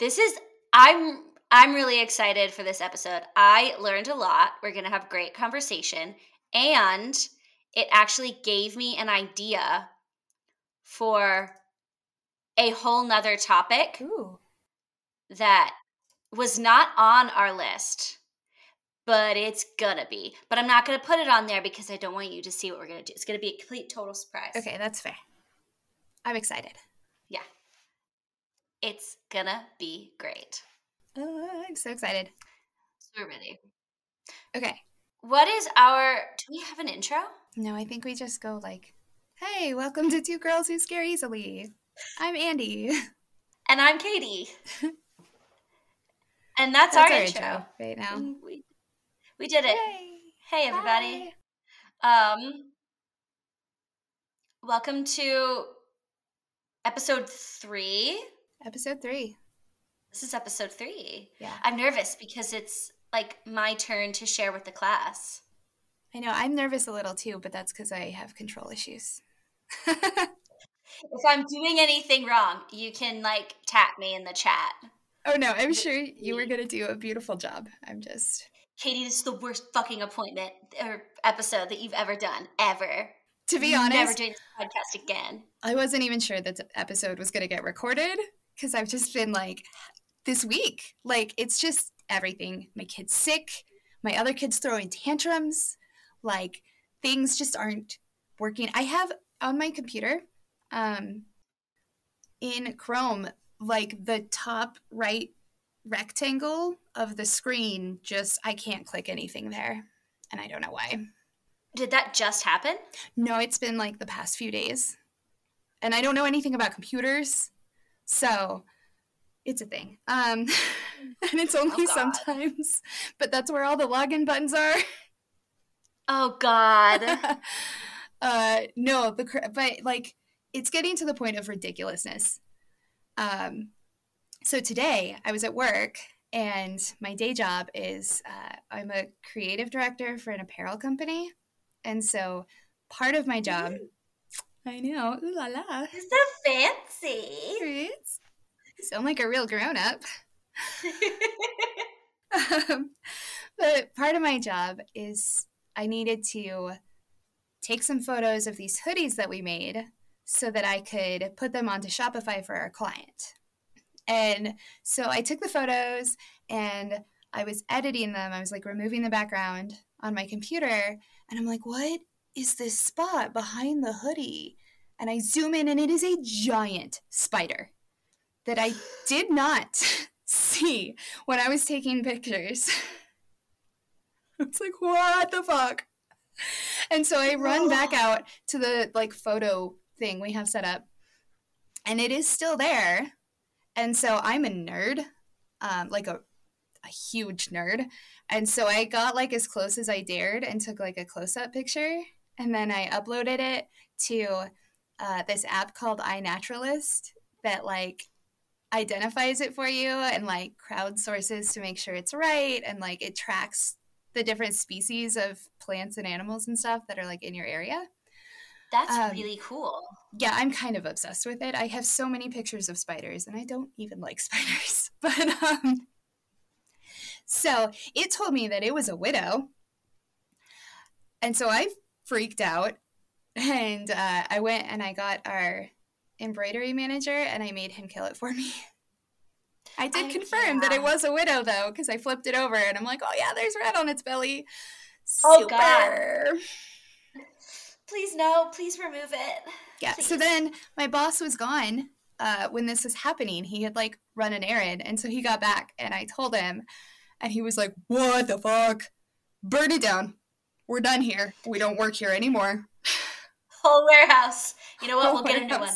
This is I'm I'm really excited for this episode. I learned a lot. We're going to have great conversation and it actually gave me an idea for a whole nother topic Ooh. that was not on our list, but it's gonna be. But I'm not gonna put it on there because I don't want you to see what we're gonna do. It's gonna be a complete total surprise. Okay, that's fair. I'm excited. Yeah. It's gonna be great. Uh, I'm so excited. So we're ready. Okay. What is our do we have an intro? No, I think we just go like, "Hey, welcome to Two Girls Who Scare Easily." I'm Andy. And I'm Katie. and that's, That's our, our intro. intro right now. We, we did it. Yay! Hey everybody. Um welcome to episode 3. Episode three. This is episode 3. Yeah. I'm nervous because it's like my turn to share with the class. I know. I'm nervous a little too, but that's because I have control issues. If I'm doing anything wrong, you can like tap me in the chat. oh no, I'm sure you were gonna do a beautiful job. I'm just. Katie, this is the worst fucking appointment or episode that you've ever done, ever. To be Never honest, never doing this podcast again. I wasn't even sure that the episode was going to get recorded because I've just been like, this week, like, it's just everything. My kid's sick, my other kid's throwing tantrums, like, things just aren't working. I have on my computer, um, in Chrome, like, the top right rectangle of the screen just, I can't click anything there. And I don't know why. Did that just happen? No, it's been like the past few days. And I don't know anything about computers. So it's a thing. Um and it's only God. sometimes, but that's where all the login buttons are. Oh god. uh no, the but like it's getting to the point of ridiculousness. Um so today I was at work and my day job is uh, I'm a creative director for an apparel company. And so part of my job I know. Ooh la la. You're so fancy. Right? Sound like a real grown up. Um, but part of my job is I needed to take some photos of these hoodies that we made so that I could put them onto Shopify for our client. And so I took the photos and I was editing them. I was like removing the background on my computer. And I'm like, what is this spot behind the hoodie? And I zoom in and it is a giant spider that I did not see when I was taking pictures. It's like, what the fuck? And so I run back out to the like photo thing we have set up, and it is still there. And so I'm a nerd, um, like a, a huge nerd. And so I got like as close as I dared and took like a close up picture. And then I uploaded it to uh, this app called iNaturalist that like identifies it for you and like crowdsources to make sure it's right and like it tracks the different species of plants and animals and stuff that are like in your area. That's Um, really cool. Yeah, I'm kind of obsessed with it. I have so many pictures of spiders and I don't even like spiders. But um so it told me that it was a widow. And so I freaked out and uh, I went and I got our embroidery manager and I made him kill it for me. I did I- confirm that it was a widow though, because I flipped it over and I'm like, oh yeah, there's red on its belly. Oh, God. Super. Please no, please remove it. Yeah. So then my boss was gone uh, when this was happening. He had like run an errand, and so he got back, and I told him, and he was like, "What the fuck? Burn it down. We're done here. We don't work here anymore." Whole warehouse. You know what? Whole we'll get a new one.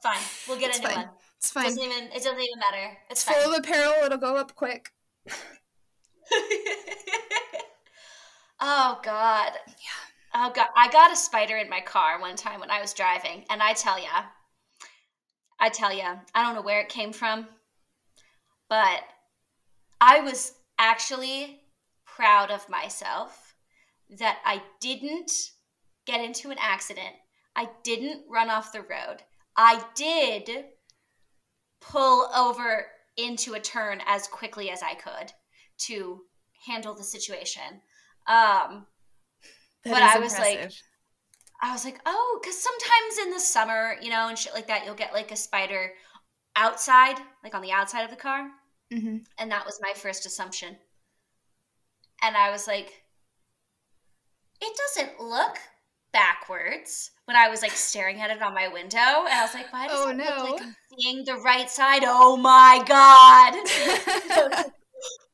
Fine. We'll get It's a new fine. one. It's It fine. doesn't even it doesn't even matter. It's It's fine. full of apparel. It'll go up quick. oh god. Yeah. Oh god. I got a spider in my car one time when I was driving, and I tell ya, I tell ya, I don't know where it came from, but I was actually proud of myself that I didn't get into an accident. I didn't run off the road. I did pull over into a turn as quickly as I could to handle the situation. Um, But I was like- I was like, oh, because sometimes in the summer, you know, and shit like that, you'll get like a spider outside, like on the outside of the car. Mhm. And that was my first assumption. And I was like, it doesn't look backwards when I was like staring at it on my window. And I was like, why does Oh, it look like I'm seeing the right side? Oh my God.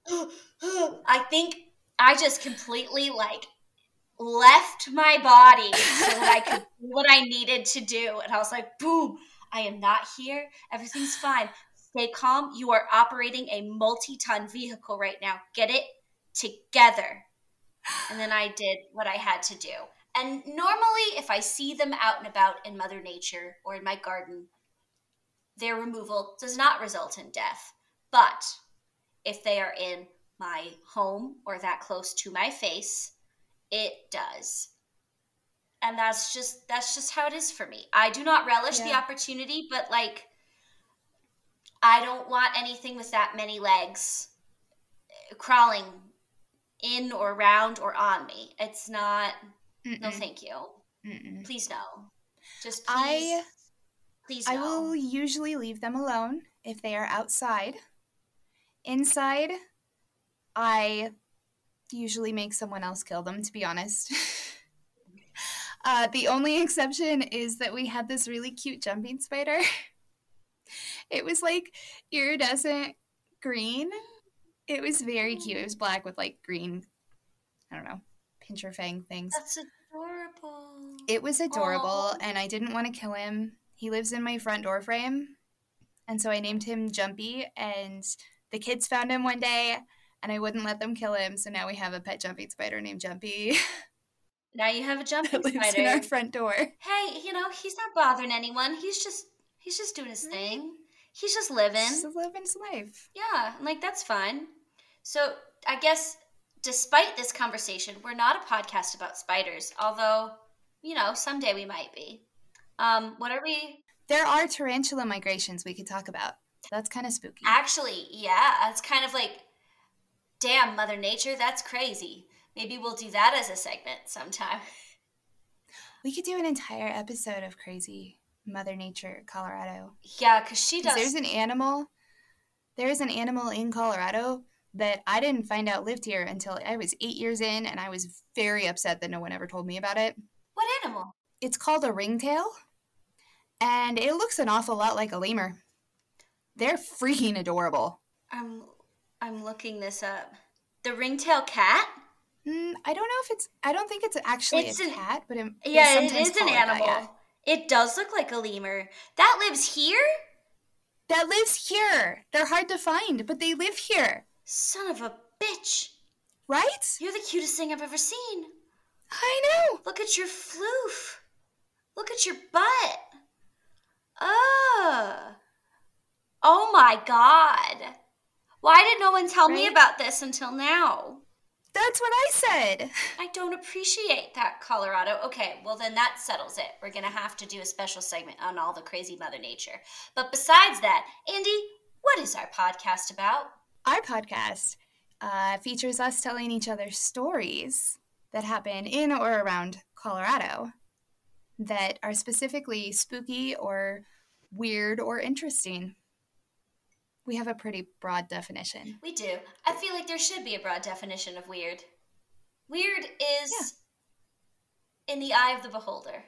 I think I just completely like left my body so that I could do what I needed to do. And I was like, boom, I am not here. Everything's fine. Stay calm. You are operating a multi ton vehicle right now. Get it together. And then I did what I had to do. And normally, if I see them out and about in Mother Nature or in my garden, their removal does not result in death. But if they are in my home or that close to my face, it does. And that's just that's just how it is for me. I do not relish the opportunity, but like I don't want anything with that many legs crawling in or around or on me. It's not no Mm-mm, thank you. mm-mm. Please no. Just please. I- please please I will usually leave them alone if they are outside. Inside, I usually make someone else kill them, to be honest. uh, the only exception is that we had this really cute jumping spider. it was like iridescent green. It was very cute. It was black with like green, I don't know, pincher fang things. That's adorable. It was adorable, Aw. and I didn't want to kill him. He lives in my front door frame, and so I named him Jumpy. And the kids found him one day, and I wouldn't let them kill him. So now we have a pet jumping spider named Jumpy now you have a jumping that lives spider. in our front door. hey, you know, he's not bothering anyone. He's just he's just doing his thing. He's just living. Just living his life. Yeah, and, like that's fun. So I guess despite this conversation, we're not a podcast about spiders, although, you know, someday we might be. Um, what are we There are tarantula migrations we could talk about. That's kind of spooky. actually, yeah, it's kind of like damn, Mother Nature, that's crazy. Maybe we'll do that as a segment sometime. We could do an entire episode of Crazy Mother Nature, Colorado. Yeah, because she 'Cause does There's an animal. There is an animal in Colorado that I didn't find out lived here until I was eight years in, and I was very upset that no one ever told me about it. what animal? It's called a ringtail, and it looks an awful lot like a lemur. They're freaking adorable. I'm I'm looking this up. The ringtail cat? Mm, I don't know if it's. I don't think it's actually It's a an- cat, but it, Yeah, it is an animal. It does look like a lemur. That lives here? That lives here. They're hard to find, but they live here, Son of a bitch. right? You're the cutest thing I've ever seen. I know. Look at your floof. Look at your butt. Ugh. Oh my god. Why did no one tell me about this until now? That's what I said. I don't appreciate that, Colorado. Okay, well, then that settles it. We're going to have to do a special segment on all the crazy Mother Nature. But besides that, Andy, what is our podcast about? Our podcast uh, features us telling each other stories that happen in or around Colorado that are specifically spooky or weird or interesting. We have a pretty broad definition. We do. I feel like there should be a broad definition of weird. Weird is in the eye of the beholder.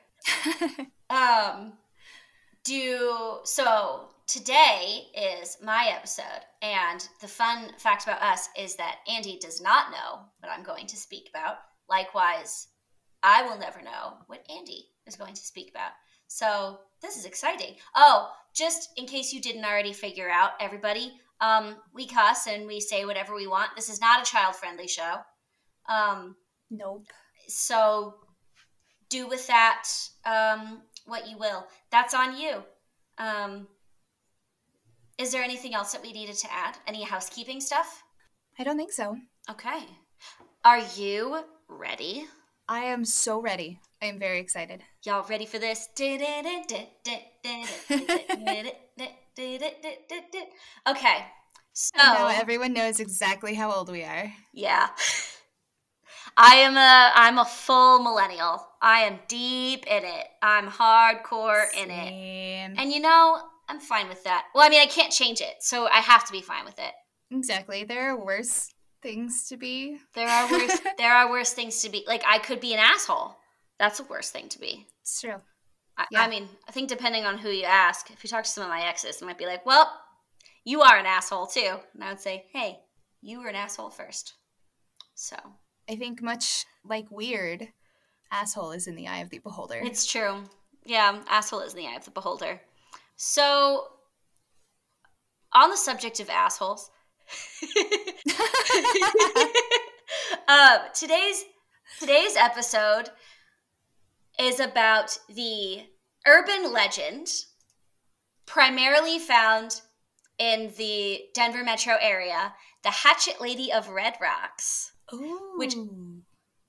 Um, do so today is my episode, and the fun fact about us is that Andy does not know what I'm going to speak about. Likewise, I will never know what Andy is going to speak about. So this is exciting. Oh, just in case you didn't already figure out, everybody, um, we cuss and we say whatever we want. This is not a child-friendly show. Um, nope. so do with that um, what you will. That's on you. Um, is there anything else that we needed to add? Any housekeeping stuff? I don't think so. Okay. Are you ready? I am so ready. I am very excited. Y'all ready for this? Okay, So now everyone knows exactly how old we are. Yeah. I am a I'm a full millennial. I am deep in it. I'm hardcore in it. And you know, I'm fine with that. Well, I mean, I can't change it, so I have to be fine with it. Exactly. There are worse things to be. There are worse there are worse things to be. Like I could be an asshole. That's a worse thing to be. It's true. I, Yeah. I mean, I think depending on who you ask, if you talk to some of my exes, they might be like, "Well, you are an asshole too," and I would say, "Hey, you were an asshole first. So I think much like weird, asshole is in the eye of the beholder. it's true. Yeah, asshole is in the eye of the beholder. So, on the subject of assholes, uh, today's today's episode is about the urban legend primarily found in the Denver metro area, the Hatchet Lady of Red Rocks. Ooh. which-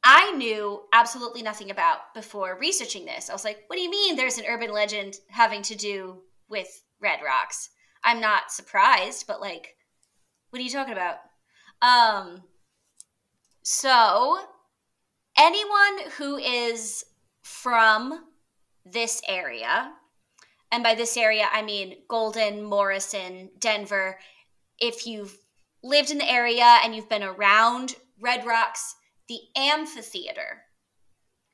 I knew absolutely nothing about before researching this. I was like, what do you mean there's an urban legend having to do with Red Rocks? I'm not surprised, but like, what are you talking about? Um, so, anyone who is from this area, and by this area, I mean Golden, Morrison, Denver, if you've lived in the area and you've been around Red Rocks, the amphitheater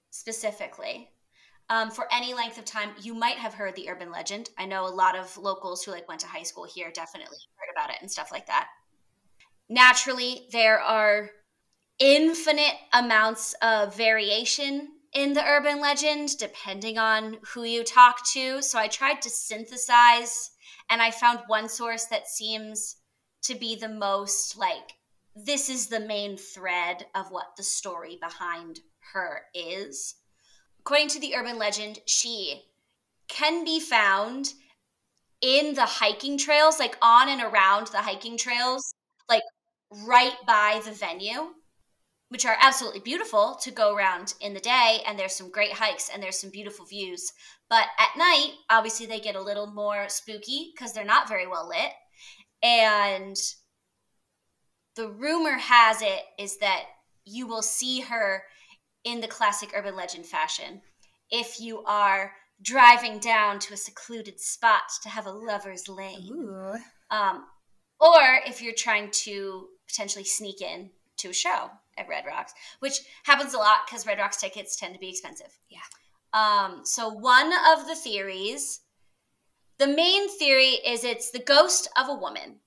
specifically, um, for any length of time, you might have heard the urban legend. I know a lot of locals who like went to high school here definitely heard about it and stuff like that. Naturally, there are infinite amounts of variation in the urban legend depending on who you talk to. So I tried to synthesize and I found one source that seems to be the most like this is the main thread of what the story behind her is. According to the urban legend, she can be found in the hiking trails, like on and around the hiking trails, like right by the venue, which are absolutely beautiful to go around in the day. And there's some great hikes and there's some beautiful views. But at night, obviously, they get a little more spooky because they're not very well lit. And the rumor has it is that you will see her in the classic urban legend fashion if you are driving down to a secluded spot to have a lover's lane um, or if you're trying to potentially sneak in to a show at Red Rocks, which happens a lot because Red Rocks tickets tend to be expensive. Yeah. Um, so one of the theories, the main theory is it's the ghost of a woman.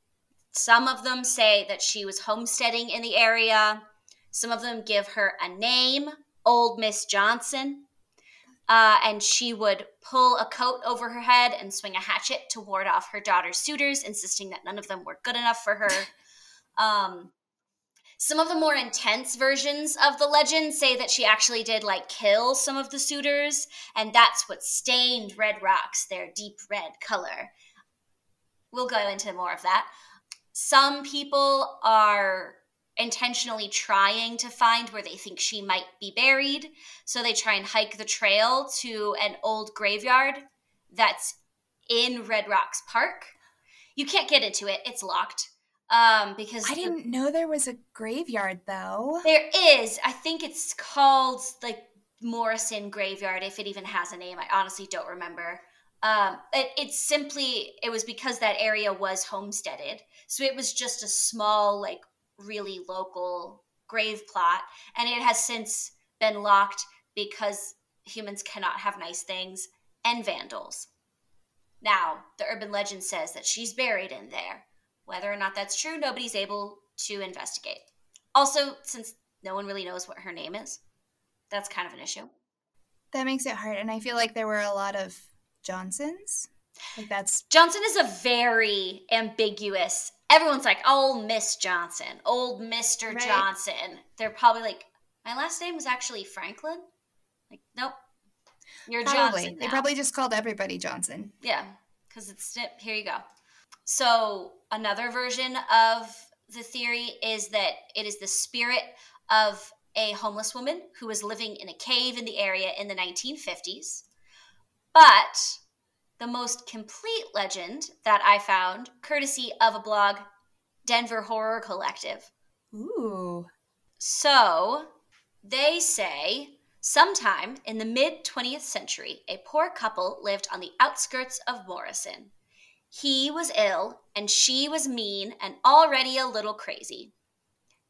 Some of them say that she was homesteading in the area. Some of them give her a name, Old Miss Johnson. Uh, and she would pull a coat over her head and swing a hatchet to ward off her daughter's suitors, insisting that none of them were good enough for her. Um, some of the more intense versions of the legend say that she actually did like kill some of the suitors, and that's what stained Red Rocks their deep red color. We'll go into more of that. Some people are intentionally trying to find where they think she might be buried. So they try and hike the trail to an old graveyard that's in Red Rocks Park. You can't get into it, it's locked. Um, because I didn't know there was a graveyard though. there is. I think it's called like Morrison Graveyard, if it even has a name. I honestly don't remember. Um, it, it's simply it was because that area was homesteaded, so it was just a small, like really local grave plot, and it has since been locked because humans cannot have nice things and vandals. Now, the urban legend says that she's buried in there. Whether or not that's true, nobody's able to investigate. Also, since no one really knows what her name is, that's kind of an issue. That makes it hard, and I feel like there were a lot of Johnsons. Like that's Johnson is a very ambiguous. Everyone's like, "Oh, Miss Johnson, old Mister Right. Johnson." They're probably like, "My last name was actually Franklin." Like, nope, you're probably Johnson. they probably just called everybody Johnson. Yeah, because it's here you go. So another version of the theory is that it is the spirit of a homeless woman who was living in a cave in the area in the 1950s. But the most complete legend that I found, courtesy of a blog Denver Horror Collective. Ooh. So they say sometime in the mid 20th century, a poor couple lived on the outskirts of Morrison. He was ill and she was mean and already a little crazy.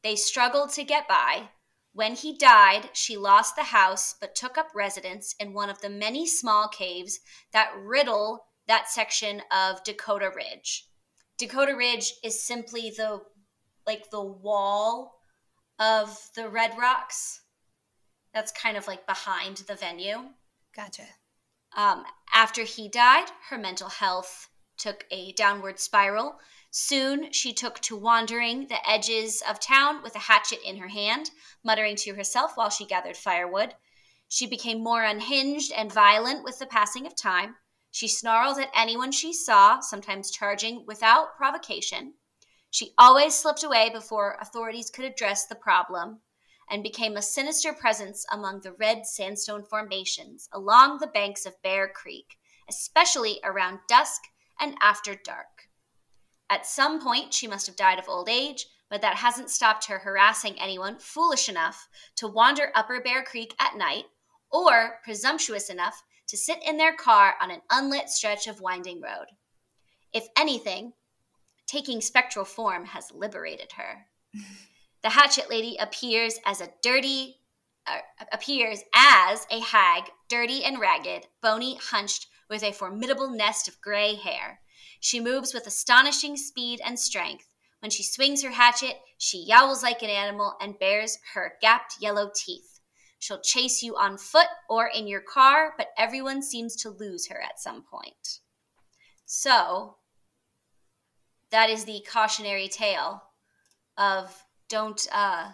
They struggled to get by. When he died, she lost the house but took up residence in one of the many small caves that riddle that section of Dakota Ridge. Dakota Ridge is simply the like the wall of the Red Rocks. That's kind of like behind the venue. Gotcha. Um, after he died, her mental health took a downward spiral. Soon she took to wandering the edges of town with a hatchet in her hand, muttering to herself while she gathered firewood. She became more unhinged and violent with the passing of time. She snarled at anyone she saw, sometimes charging without provocation. She always slipped away before authorities could address the problem and became a sinister presence among the red sandstone formations along the banks of Bear Creek, especially around dusk and after dark. At some point, she must have died of old age, but that hasn't stopped her harassing anyone foolish enough to wander Upper Bear Creek at night or presumptuous enough to sit in their car on an unlit stretch of winding road. If anything, taking spectral form has liberated her. the Hatchet Lady appears as a dirty, uh, appears as a hag, dirty and ragged, bony, hunched, with a formidable nest of gray hair. She moves with astonishing speed and strength. When she swings her hatchet, she yowls like an animal and bares her gapped yellow teeth. She'll chase you on foot or in your car, but everyone seems to lose her at some point. So, that is the cautionary tale of don't uh,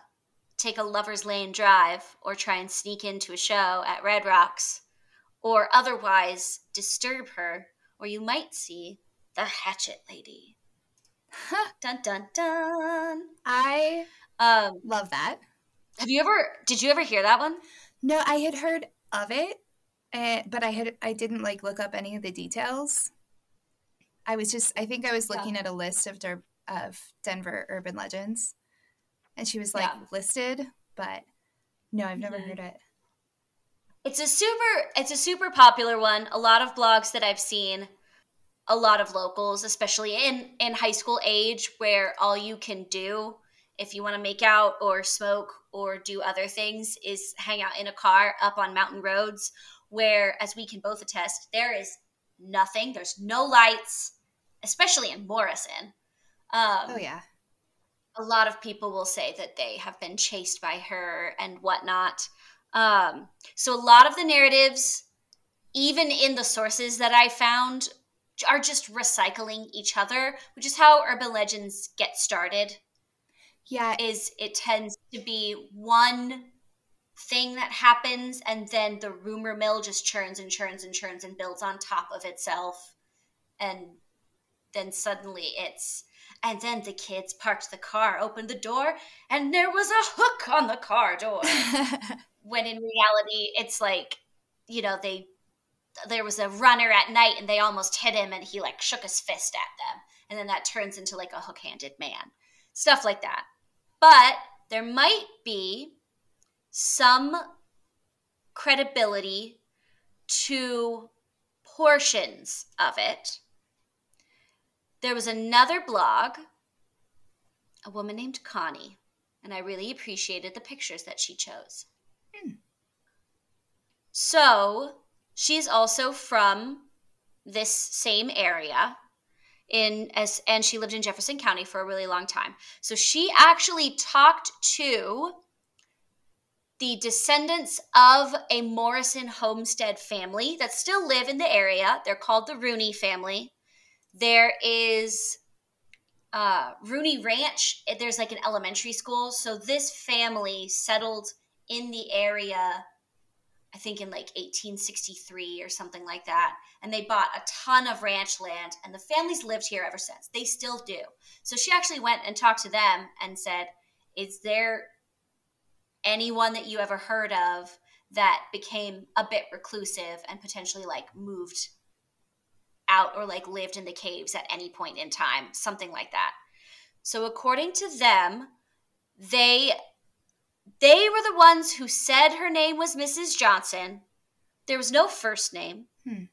take a lover's lane drive or try and sneak into a show at Red Rocks or otherwise disturb her, or you might see the Hatchet Lady. dun dun dun. I um, love that. Have you ever? Did you ever hear that one? No, I had heard of it, uh, but I had I didn't like look up any of the details. I was just I think I was looking yeah. at a list of Der- of Denver urban legends, and she was like yeah. listed, but no, I've never mm-hmm. heard it. It's a super it's a super popular one. A lot of blogs that I've seen, a lot of locals, especially in in high school age where all you can do if you want to make out or smoke or do other things is hang out in a car up on mountain roads where as we can both attest there is nothing there's no lights especially in morrison. Um, oh yeah. a lot of people will say that they have been chased by her and whatnot um, so a lot of the narratives, even in the sources that I found, are just recycling each other, which is how urban legends get started. Yeah, is it tends to be one thing that happens and then the rumor mill just churns and churns and churns and builds on top of itself and then suddenly it's and then the kids parked the car opened the door and there was a hook on the car door when in reality it's like you know they there was a runner at night and they almost hit him and he like shook his fist at them. And then that turns into like a hook-handed man. Stuff like that. But there might be some credibility to portions of it. There was another blog a woman named connie and i really appreciated the pictures that she chose so she's also from this same area in as and she lived in Jefferson County for a really long time. So she actually talked to the descendants of a Morrison homestead family that still live in the area. They're called the Rooney family. There is uh, Rooney Ranch. There's like an elementary school. So this family settled in the area I think in like 1863 or something like that. And they bought a ton of ranch land, and the families lived here ever since. They still do. So she actually went and talked to them and said, Is there anyone that you ever heard of that became a bit reclusive and potentially like moved out or like lived in the caves at any point in time? Something like that. So according to them, they they were the ones who said her name was Mrs. Johnson. There was no first name. Hmm.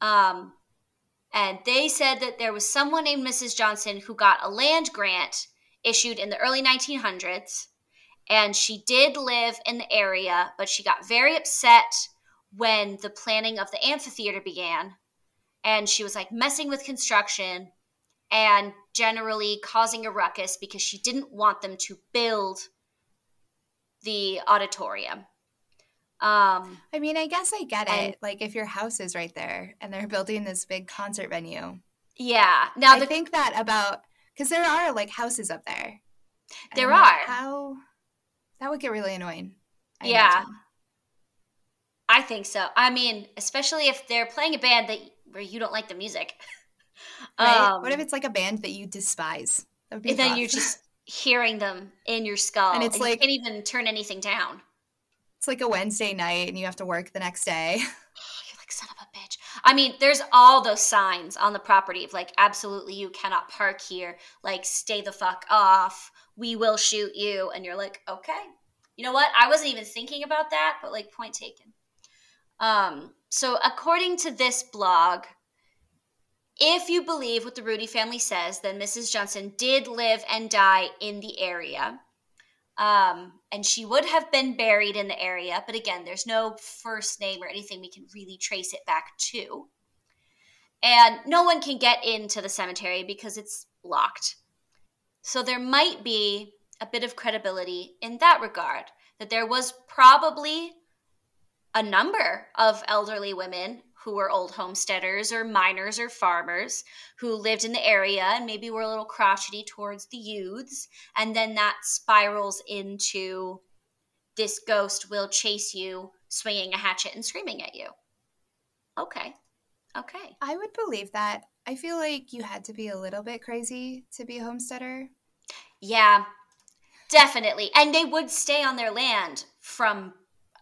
Um, and they said that there was someone named Mrs. Johnson who got a land grant issued in the early 1900s. And she did live in the area, but she got very upset when the planning of the amphitheater began. And she was like messing with construction and generally causing a ruckus because she didn't want them to build the auditorium. Um, I mean, I guess I get and, it. Like, if your house is right there and they're building this big concert venue. Yeah. Now, I the, think that about because there are like houses up there. There are. How that would get really annoying. I yeah. Imagine. I think so. I mean, especially if they're playing a band that where you don't like the music. Right? Um, what if it's like a band that you despise? That and rough. then you're just hearing them in your skull, and it's and like you can't even turn anything down. It's like a Wednesday night, and you have to work the next day. you're like son of a bitch. I mean, there's all those signs on the property of like, absolutely, you cannot park here. Like, stay the fuck off. We will shoot you. And you're like, okay. You know what? I wasn't even thinking about that, but like, point taken. Um, so according to this blog, if you believe what the Rooney family says, then Mrs. Johnson did live and die in the area. Um, and she would have been buried in the area, but again, there's no first name or anything we can really trace it back to. And no one can get into the cemetery because it's locked. So there might be a bit of credibility in that regard that there was probably a number of elderly women who were old homesteaders or miners or farmers who lived in the area and maybe were a little crotchety towards the youths. And then that spirals into this ghost will chase you, swinging a hatchet and screaming at you. Okay. Okay. I would believe that. I feel like you had to be a little bit crazy to be a homesteader. Yeah, definitely. And they would stay on their land from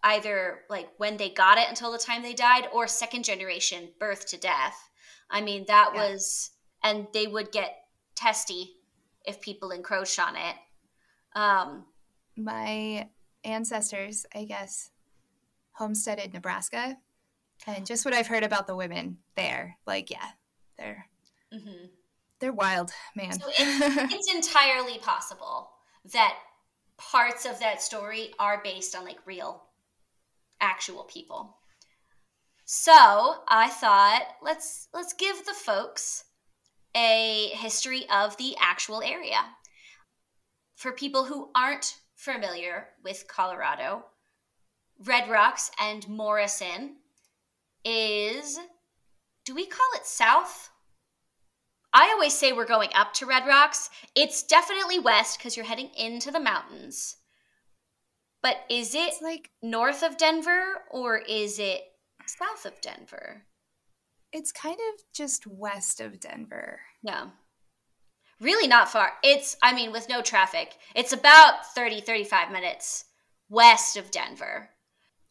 either like when they got it until the time they died or second generation birth to death. I mean, that yeah. was, and they would get testy if people encroached on it. Um, My ancestors, I guess, homesteaded Nebraska. And just what I've heard about the women there, like, yeah, they're mm-hmm. they're wild, man. So it's, it's entirely possible that parts of that story are based on like real actual people. So I thought let's let's give the folks a history of the actual area. For people who aren't familiar with Colorado, Red Rocks and Morrison is do we call it south? I always say we're going up to Red Rocks. It's definitely west because you're heading into the mountains. But is it it's like north of Denver or is it south of Denver? It's kind of just west of Denver. Yeah. Really not far. It's, I mean, with no traffic, it's about 30, 35 minutes west of Denver.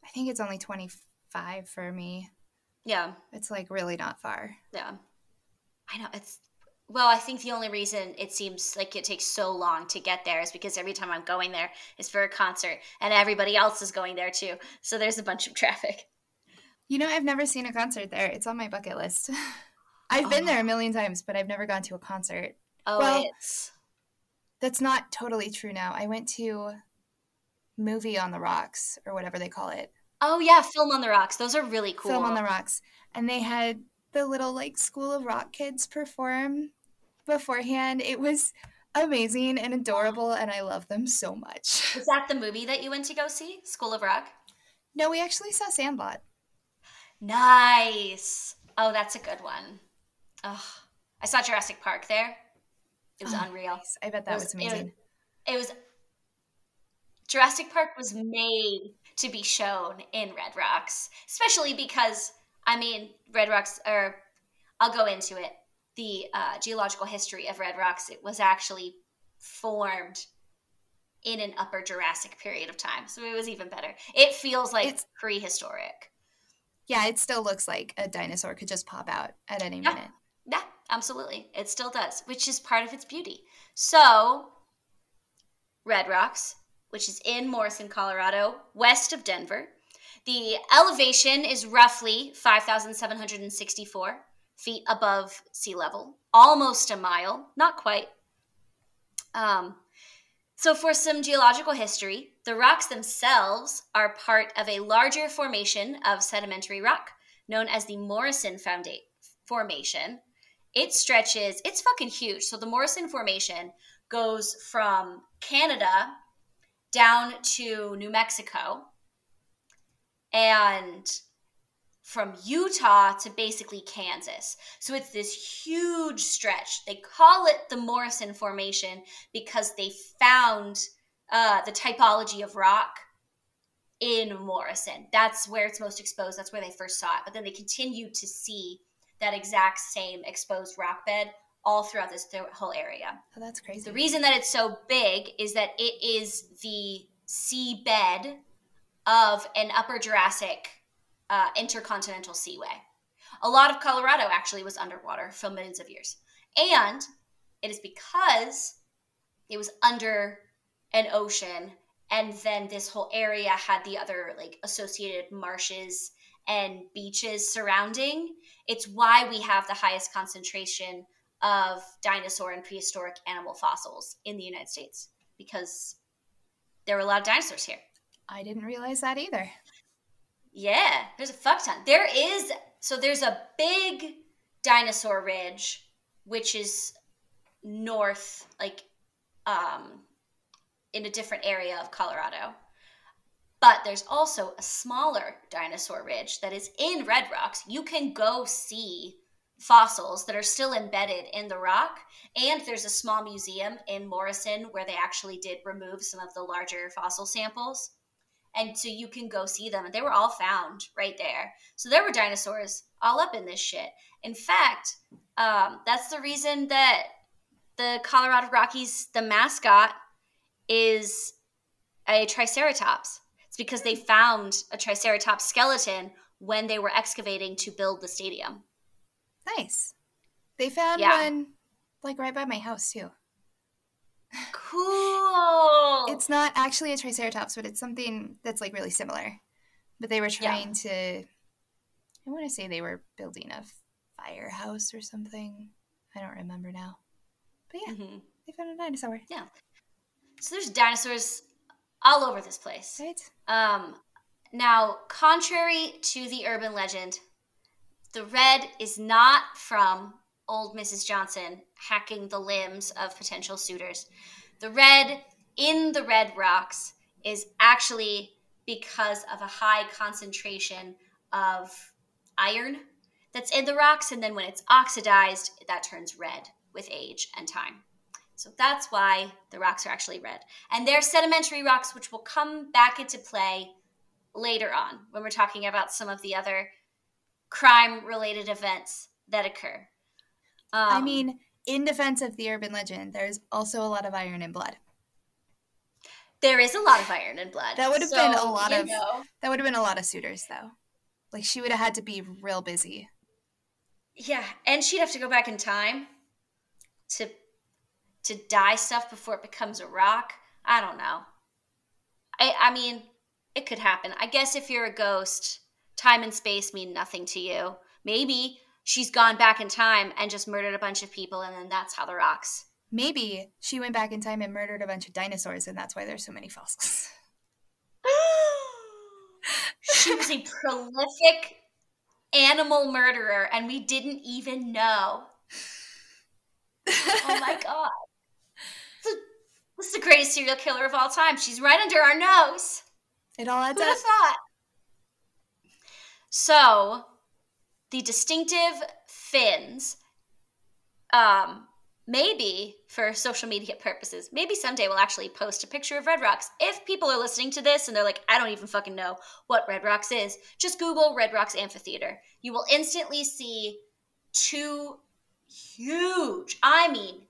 I think it's only 25 for me. Yeah. It's like really not far. Yeah. I know. It's well, I think the only reason it seems like it takes so long to get there is because every time I'm going there is for a concert and everybody else is going there too. So there's a bunch of traffic. You know, I've never seen a concert there. It's on my bucket list. I've oh. been there a oh. million times, but I've never gone to a concert. Oh, well, it's that's not totally true now. I went to Movie on the Rocks or whatever they call it. Oh yeah, Film on the Rocks. Those are really cool. Film on the Rocks. And they had the little like School of Rock kids perform beforehand. It was amazing and adorable, and I love them so much. Was that the movie that you went to go see, School of Rock? No, we actually saw Sandlot. Nice. Oh, that's a good one. Oh, I saw Jurassic Park there. It was oh, unreal. Nice. I bet that was, was, amazing. It was, it was Jurassic Park was made to be shown in Red Rocks, especially because I mean Red Rocks. Or I'll go into it the uh, geological history of red rocks, it was actually formed in an upper Jurassic period of time. So it was even better. It feels like it's prehistoric. Yeah, it still looks like a dinosaur could just pop out at any yeah. minute. Yeah, absolutely. It still does, which is part of its beauty. So, Red Rocks, which is in Morrison, Colorado, west of Denver. The elevation is roughly 5,764 feet above sea level, almost a mile, not quite. Um, so, for some geological history, the rocks themselves are part of a larger formation of sedimentary rock known as the Morrison Founda- Formation. It stretches, it's fucking huge. So, the Morrison Formation goes from Canada down to New Mexico and from Utah to basically Kansas. So it's this huge stretch. They call it the Morrison Formation because they found uh, the typology of rock in Morrison. That's where it's most exposed. That's where they first saw it. But then they continue to see that exact same exposed rock bed all throughout this whole area. Oh, that's crazy. The reason that it's so big is that it is the seabed of an upper Jurassic uh, intercontinental seaway. A lot of Colorado actually was underwater for millions of years. And it is because it was under an ocean and then this whole area had the other like associated marshes and beaches surrounding. It's why we have the highest concentration of dinosaur and prehistoric animal fossils in the United States because there were a lot of dinosaurs here. I didn't realize that either. Yeah, there's a fuck ton. There is so there's a big dinosaur ridge which is north like um in a different area of Colorado. But there's also a smaller dinosaur ridge that is in Red Rocks. You can go see fossils that are still embedded in the rock. And there's a small museum in Morrison where they actually did remove some of the larger fossil samples. And so you can go see them. And they were all found right there. So there were dinosaurs all up in this shit. In fact, um, that's the reason that the Colorado Rockies, the mascot, is a Triceratops. It's because they found a Triceratops skeleton when they were excavating to build the stadium. Nice. They found yeah. one like right by my house too. Cool. it's not actually a triceratops, but it's something that's like really similar. But they were trying yeah. to I want to say they were building a firehouse or something. I don't remember now. But yeah, mm-hmm. they found a dinosaur. Yeah. So there's dinosaurs all over this place. Right. Um now, contrary to the urban legend, the red is not from old Mrs. Johnson hacking the limbs of potential suitors. The red in the red rocks is actually because of a high concentration of iron that's in the rocks. And then when it's oxidized, that turns red with age and time. So that's why the rocks are actually red. And they're sedimentary rocks, which will come back into play later on when we're talking about some of the other crime related events that occur. Um, I mean, in defense of the urban legend, there's also a lot of iron and blood. There is a lot of iron and blood. That would have so, been a lot of know. that would have been a lot of suitors though. Like she would have had to be real busy. Yeah, and she'd have to go back in time to to dye stuff before it becomes a rock. I don't know. I I mean, it could happen. I guess if you're a ghost, time and space mean nothing to you. Maybe she's gone back in time and just murdered a bunch of people, and then that's how the rocks. Maybe she went back in time and murdered a bunch of dinosaurs, and that's why there's so many fossils. she was a prolific animal murderer, and we didn't even know. oh my god. This is the greatest serial killer of all time. She's right under our nose. It all adds Who'd up. thought? So, the distinctive fins, um, maybe for social media purposes, maybe someday we'll actually post a picture of Red Rocks. If people are listening to this and they're like, I don't even fucking know what Red Rocks is, just Google Red Rocks Amphitheater. You will instantly see two huge, I mean,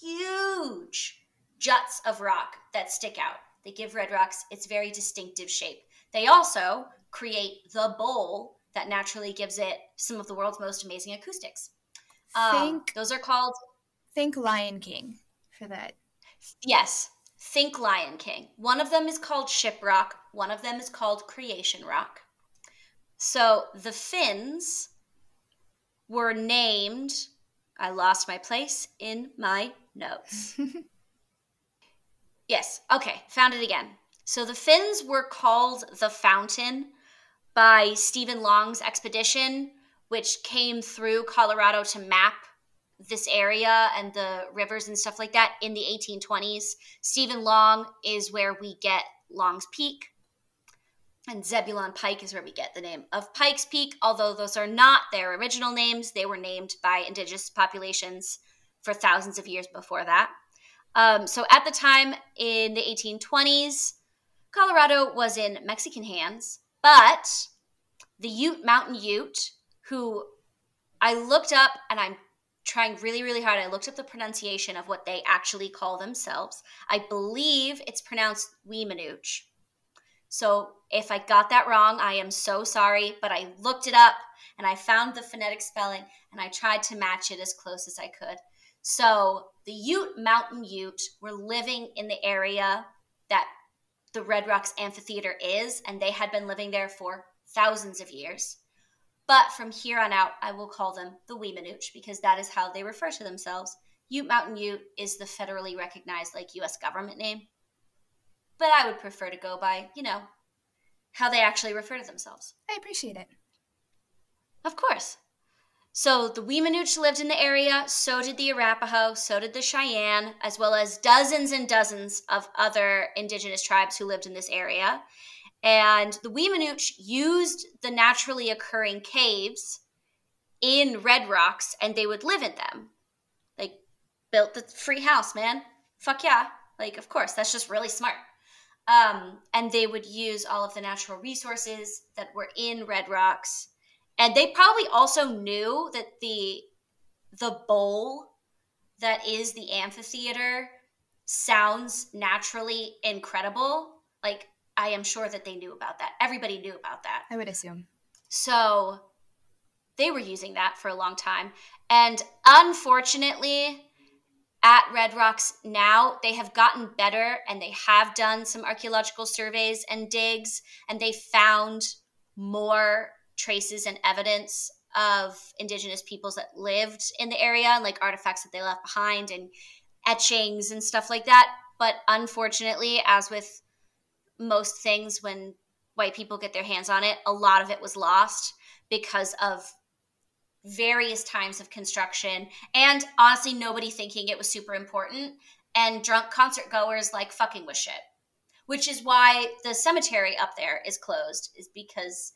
huge juts of rock that stick out. They give Red Rocks its very distinctive shape. They also create the bowl that naturally gives it some of the world's most amazing acoustics. Um, Think- those are called Think Lion King for that. yes. Think Lion King. One of them is called Shiprock. One of them is called Creation Rock. So the fins were named. I lost my place in my notes. Yes. Okay. Found it again. So the fins were called the Fountain by Stephen Long's expedition, which came through Colorado to map this area and the rivers and stuff like that in the 1820s. Stephen Long is where we get Long's Peak. And Zebulon Pike is where we get the name of Pikes Peak, although those are not their original names. They were named by indigenous populations for thousands of years before that. Um, so at the time in the 1820s, Colorado was in Mexican hands, but the Ute Mountain Ute, who I looked up and I'm trying really, really hard. I looked up the pronunciation of what they actually call themselves. I believe it's pronounced Weemanooch. So if I got that wrong, I am so sorry, but I looked it up and I found the phonetic spelling and I tried to match it as close as I could. So the Ute Mountain Ute were living in the area the Red Rocks Amphitheater is, and they had been living there for thousands of years. But from here on out, I will call them the Weemanooch because that is how they refer to themselves. Ute Mountain Ute is the federally recognized like US government name. But I would prefer to go by, you know, how they actually refer to themselves. I appreciate it. Of course. So the Weemanooch lived in the area, so did the Arapaho, so did the Cheyenne, as well as dozens and dozens of other indigenous tribes who lived in this area. And the Weemanooch used the naturally occurring caves in Red Rocks and they would live in them. Like, built the free house, man. Fuck yeah. Like, of course, that's just really smart. Um, and they would use all of the natural resources that were in Red Rocks and they probably also knew that the the bowl that is the amphitheater sounds naturally incredible. Like i am sure that they knew about that. Everybody knew about that. I would assume. so they were using that for a long time. And unfortunately at red rocks now they have gotten better and they have done some archaeological surveys and digs and they found more traces and evidence of indigenous peoples that lived in the area and like artifacts that they left behind and etchings and stuff like that. But unfortunately as with most things when white people get their hands on it a lot of it was lost because of various times of construction and honestly nobody thinking it was super important and drunk concert goers like fucking with shit which is why the cemetery up there is closed is because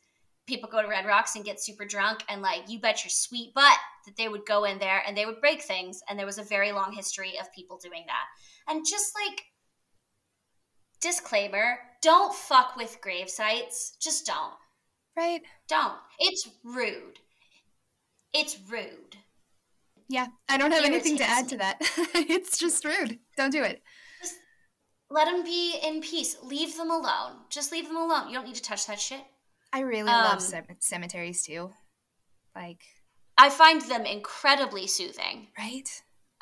people go to red rocks and get super drunk and like you bet your sweet butt that they would go in there and they would break things and there was a very long history of people doing that and just like disclaimer don't fuck with grave sites just don't Right? don't it's rude it's rude Yeah. I don't have anything to Irritates add to that. it's just rude. Don't do it. Just let them be in peace leave them alone just leave them alone you don't need to touch that shit I really Um, love cem- cemeteries too. Like, i find them incredibly soothing right?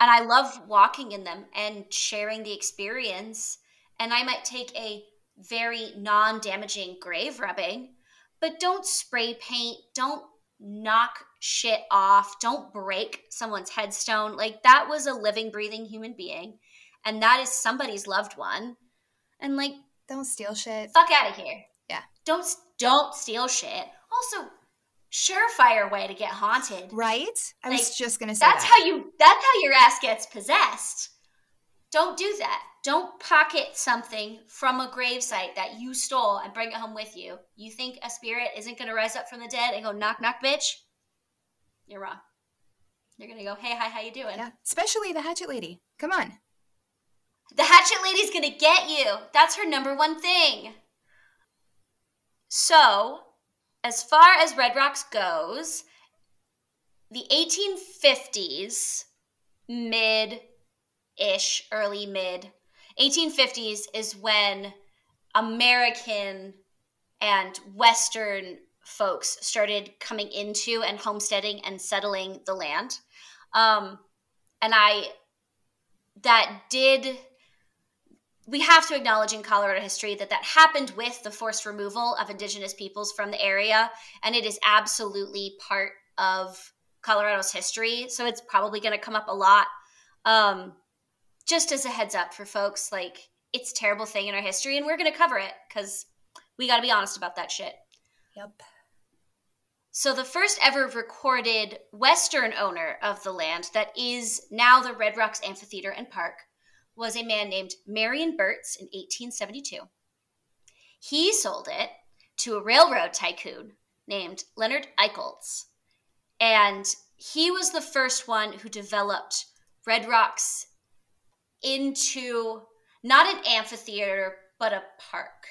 and I love walking in them and sharing the experience. And I might take a very non damaging grave rubbing, but don't spray paint, don't knock shit off, don't break someone's headstone. Like that was a living, breathing human being, and that is somebody's loved one. And like, Don't steal shit. fuck out of here. Yeah. Don't don't steal shit. Also, surefire way to get haunted. Right? I Like, was just gonna say That's that. how you that's how your ass gets possessed. Don't do that. Don't pocket something from a gravesite that you stole and bring it home with you. You think a spirit isn't going to rise up from the dead and go knock knock bitch? You're wrong. You're going to go, "Hey, hi, how you doing?" yeah. Especially the hatchet lady. Come on. The hatchet lady's going to get you. That's her number one thing. So, as far as Red Rocks goes, the 1850s, mid ish, early mid 1850s is when American and Western folks started coming into and homesteading and settling the land. Um, and I, that did, we have to acknowledge in Colorado history that that happened with the forced removal of indigenous peoples from the area. And it is absolutely part of Colorado's history. So it's probably going to come up a lot. Um, just as a heads up for folks, like it's a terrible thing in our history and we're going to cover it because we got to be honest about that shit. Yep. So, the first ever recorded Western owner of the land that is now the Red Rocks Amphitheater and Park was a man named Marion Burtz in 1872. He sold it to a railroad tycoon named Leonard Eicholtz. And he was the first one who developed Red Rocks into not an amphitheater, but a park.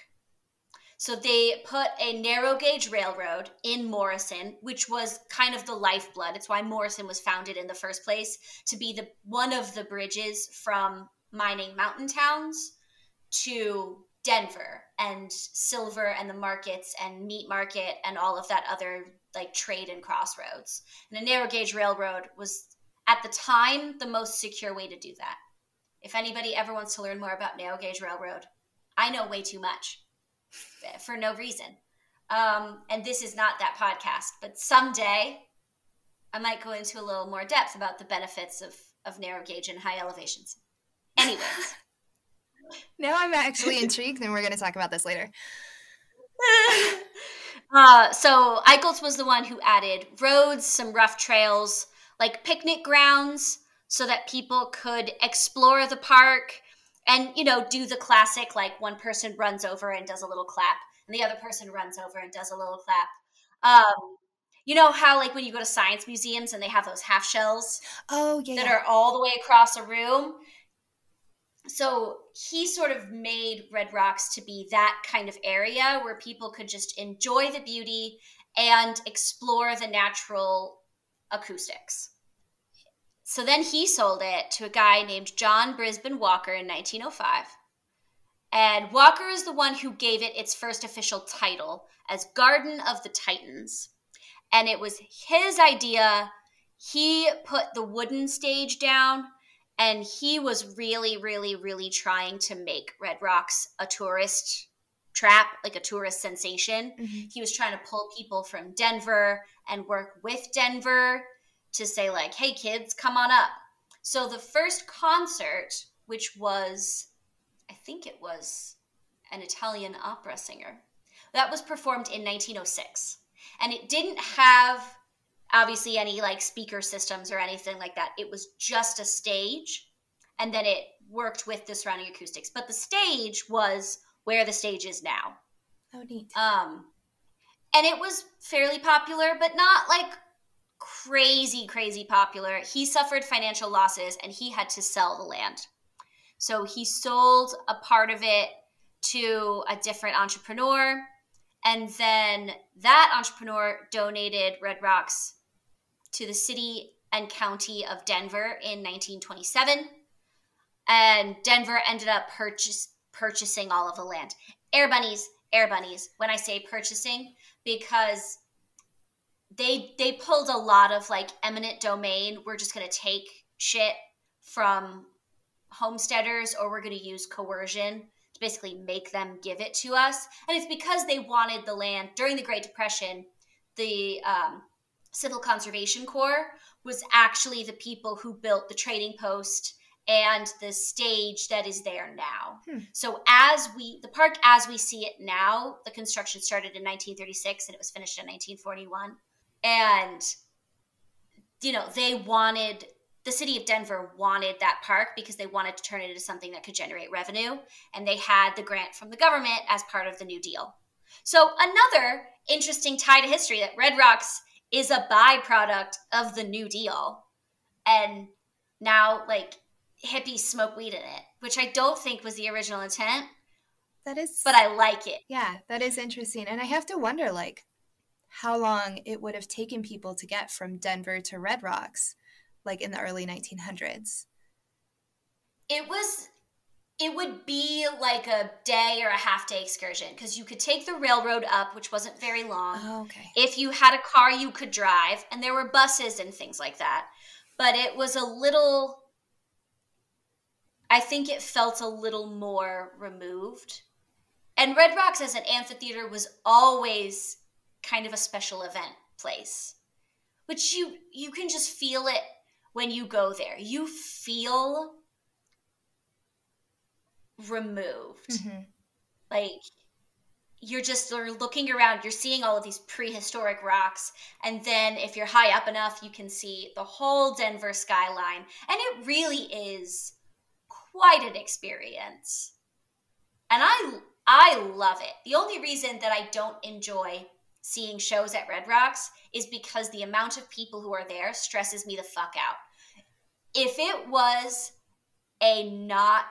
So they put a narrow gauge railroad in Morrison, which was kind of the lifeblood. It's why Morrison was founded in the first place to be the one of the bridges from mining mountain towns to Denver and silver and the markets and meat market and all of that other like trade and crossroads. And a narrow gauge railroad was at the time the most secure way to do that. If anybody ever wants to learn more about narrow gauge railroad, I know way too much for no reason. Um, and this is not that podcast, but someday I might go into a little more depth about the benefits of, of narrow gauge and high elevations. Anyways. now I'm actually intrigued, and we're going to talk about this later. uh, so Eicholtz was the one who added roads, some rough trails, like picnic grounds, so that people could explore the park and you know do the classic like one person runs over and does a little clap and the other person runs over and does a little clap um, you know how like when you go to science museums and they have those half shells oh yeah that yeah. are all the way across a room so he sort of made red rocks to be that kind of area where people could just enjoy the beauty and explore the natural acoustics so then he sold it to a guy named John Brisben Walker in 1905. And Walker is the one who gave it its first official title as Garden of the Titans. And it was his idea. He put the wooden stage down and he was really, really, really trying to make Red Rocks a tourist trap, like a tourist sensation. Mm-hmm. He was trying to pull people from Denver and work with Denver to say like, "Hey kids, come on up." So the first concert, which was I think it was an Italian opera singer, that was performed in 1906. And it didn't have obviously any like speaker systems or anything like that. It was just a stage and then it worked with the surrounding acoustics. But the stage was where the stage is now. Oh neat. Um and it was fairly popular, but not like crazy, crazy popular. He suffered financial losses and he had to sell the land. So he sold a part of it to a different entrepreneur. And then that entrepreneur donated Red Rocks to the city and county of Denver in 1927. And Denver ended up purchase, purchasing all of the land. Air bunnies, air bunnies, when I say purchasing, because they they pulled a lot of like eminent domain. We're just going to take shit from homesteaders or we're going to use coercion basically make them give it to us. And it's because they wanted the land during the Great Depression. The um, Civil Conservation Corps was actually the people who built the trading post and the stage that is there now. Hmm. So as we the park as we see it now, the construction started in 1936 and it was finished in 1941 and you know they wanted the city of denver wanted that park because they wanted to turn it into something that could generate revenue and they had the grant from the government as part of the new deal. So another interesting tie to history that red rocks is a byproduct of the new deal. And now like hippies smoke weed in it which i don't think was the original intent that is but i like it. Yeah that is interesting. And i have to wonder like how long it would have taken people to get from Denver to Red Rocks, like in the early 1900s. It was, it would be like a day or a half day excursion because you could take the railroad up, which wasn't very long. Oh, okay. If you had a car, you could drive, and there were buses and things like that. but it was a little I think it felt a little more removed. And Red Rocks as an amphitheater was always kind of a special event place. Which you you can just feel it when you go there. You feel removed. Mm-hmm. Like you're just you're looking around, you're seeing all of these prehistoric rocks, and then if you're high up enough, you can see the whole Denver skyline. And it really is quite an experience. And I I love it. The only reason that I don't enjoy seeing shows at Red Rocks is because the amount of people who are there stresses me the fuck out. If it was a not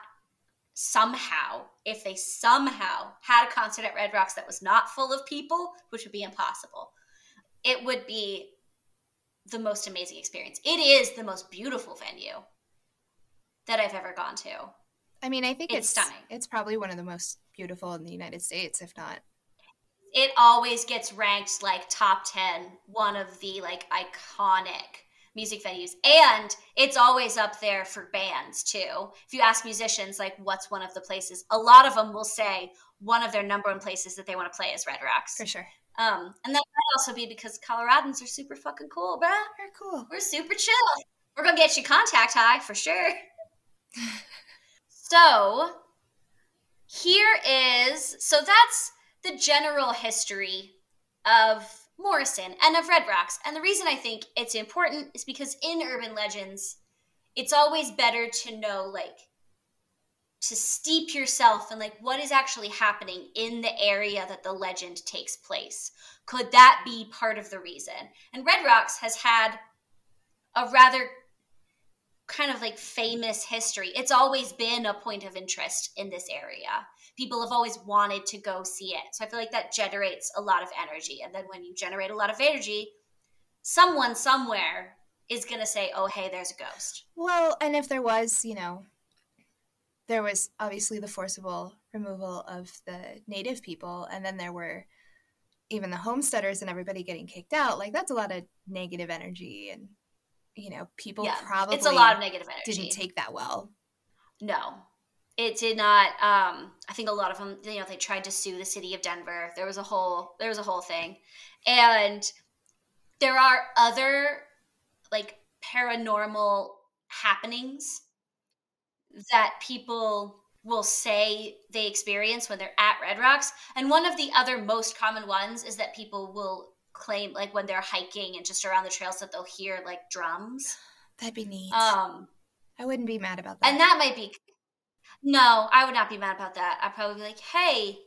somehow, if they somehow had a concert at Red Rocks that was not full of people, which would be impossible, it would be the most amazing experience. It is the most beautiful venue that I've ever gone to. I mean, I think it's, it's stunning. It's probably one of the most beautiful in the United States, if not. It always gets ranked like top 10, one of the like iconic music venues. And it's always up there for bands too. If you ask musicians, like, what's one of the places, a lot of them will say one of their number one places that they want to play is Red Rocks. For sure. Um, and that might also be because Coloradans are super fucking cool, bruh. We're cool. We're super chill. We're gonna get you contact high for sure. so here is so that's the general history of Morrison and of Red Rocks. And the reason I think it's important is because in urban legends, it's always better to know like to steep yourself in like what is actually happening in the area that the legend takes place. Could that be part of the reason? And Red Rocks has had a rather kind of like famous history. It's always been a point of interest in this area. People have always wanted to go see it. So I feel like that generates a lot of energy. And then when you generate a lot of energy, someone somewhere is going to say, oh, hey, there's a ghost. Well, and if there was, you know, there was obviously the forcible removal of the native people, and then there were even the homesteaders and everybody getting kicked out. Like, that's a lot of negative energy and you know, people yeah, probably it's a lot of negative energy. Didn't take that well. No, it did not. Um, I think a lot of them, you know, they tried to sue the city of Denver. There was a whole there was a whole thing, and there are other like paranormal happenings that people will say they experience when they're at Red Rocks. And one of the other most common ones is that people will claim like when they're hiking and just around the trails that they'll hear like drums. That'd be neat. Um, I wouldn't be mad about that. And that might be. No, I would not be mad about that. I'd probably be like, "Hey,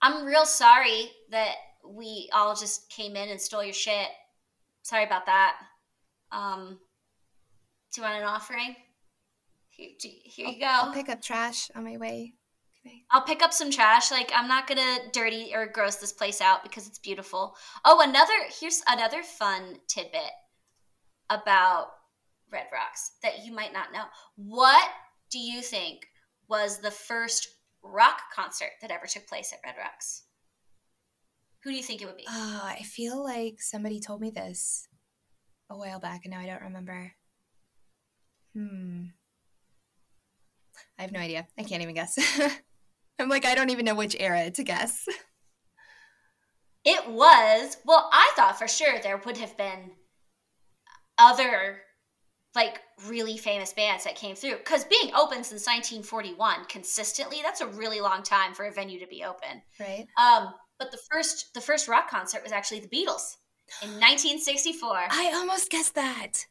I'm real sorry that we all just came in and stole your shit. Sorry about that. Um, do you want an offering? Here, here you go. I'll pick up trash on my way. I'll pick up some trash. Like I'm not gonna dirty or gross this place out because it's beautiful. Oh, another here's another fun tidbit about Red Rocks that you might not know. What do you think was the first rock concert that ever took place at Red Rocks? Who do you think it would be? Oh, I feel like somebody told me this a while back, and now I don't remember. Hmm. I have no idea. I can't even guess. I'm like, I don't even know which era to guess. It was, well, I thought for sure there would have been other like really famous bands that came through because being open since 1941 consistently that's a really long time for a venue to be open right um but the first the first rock concert was actually the beatles in 1964 i almost guessed that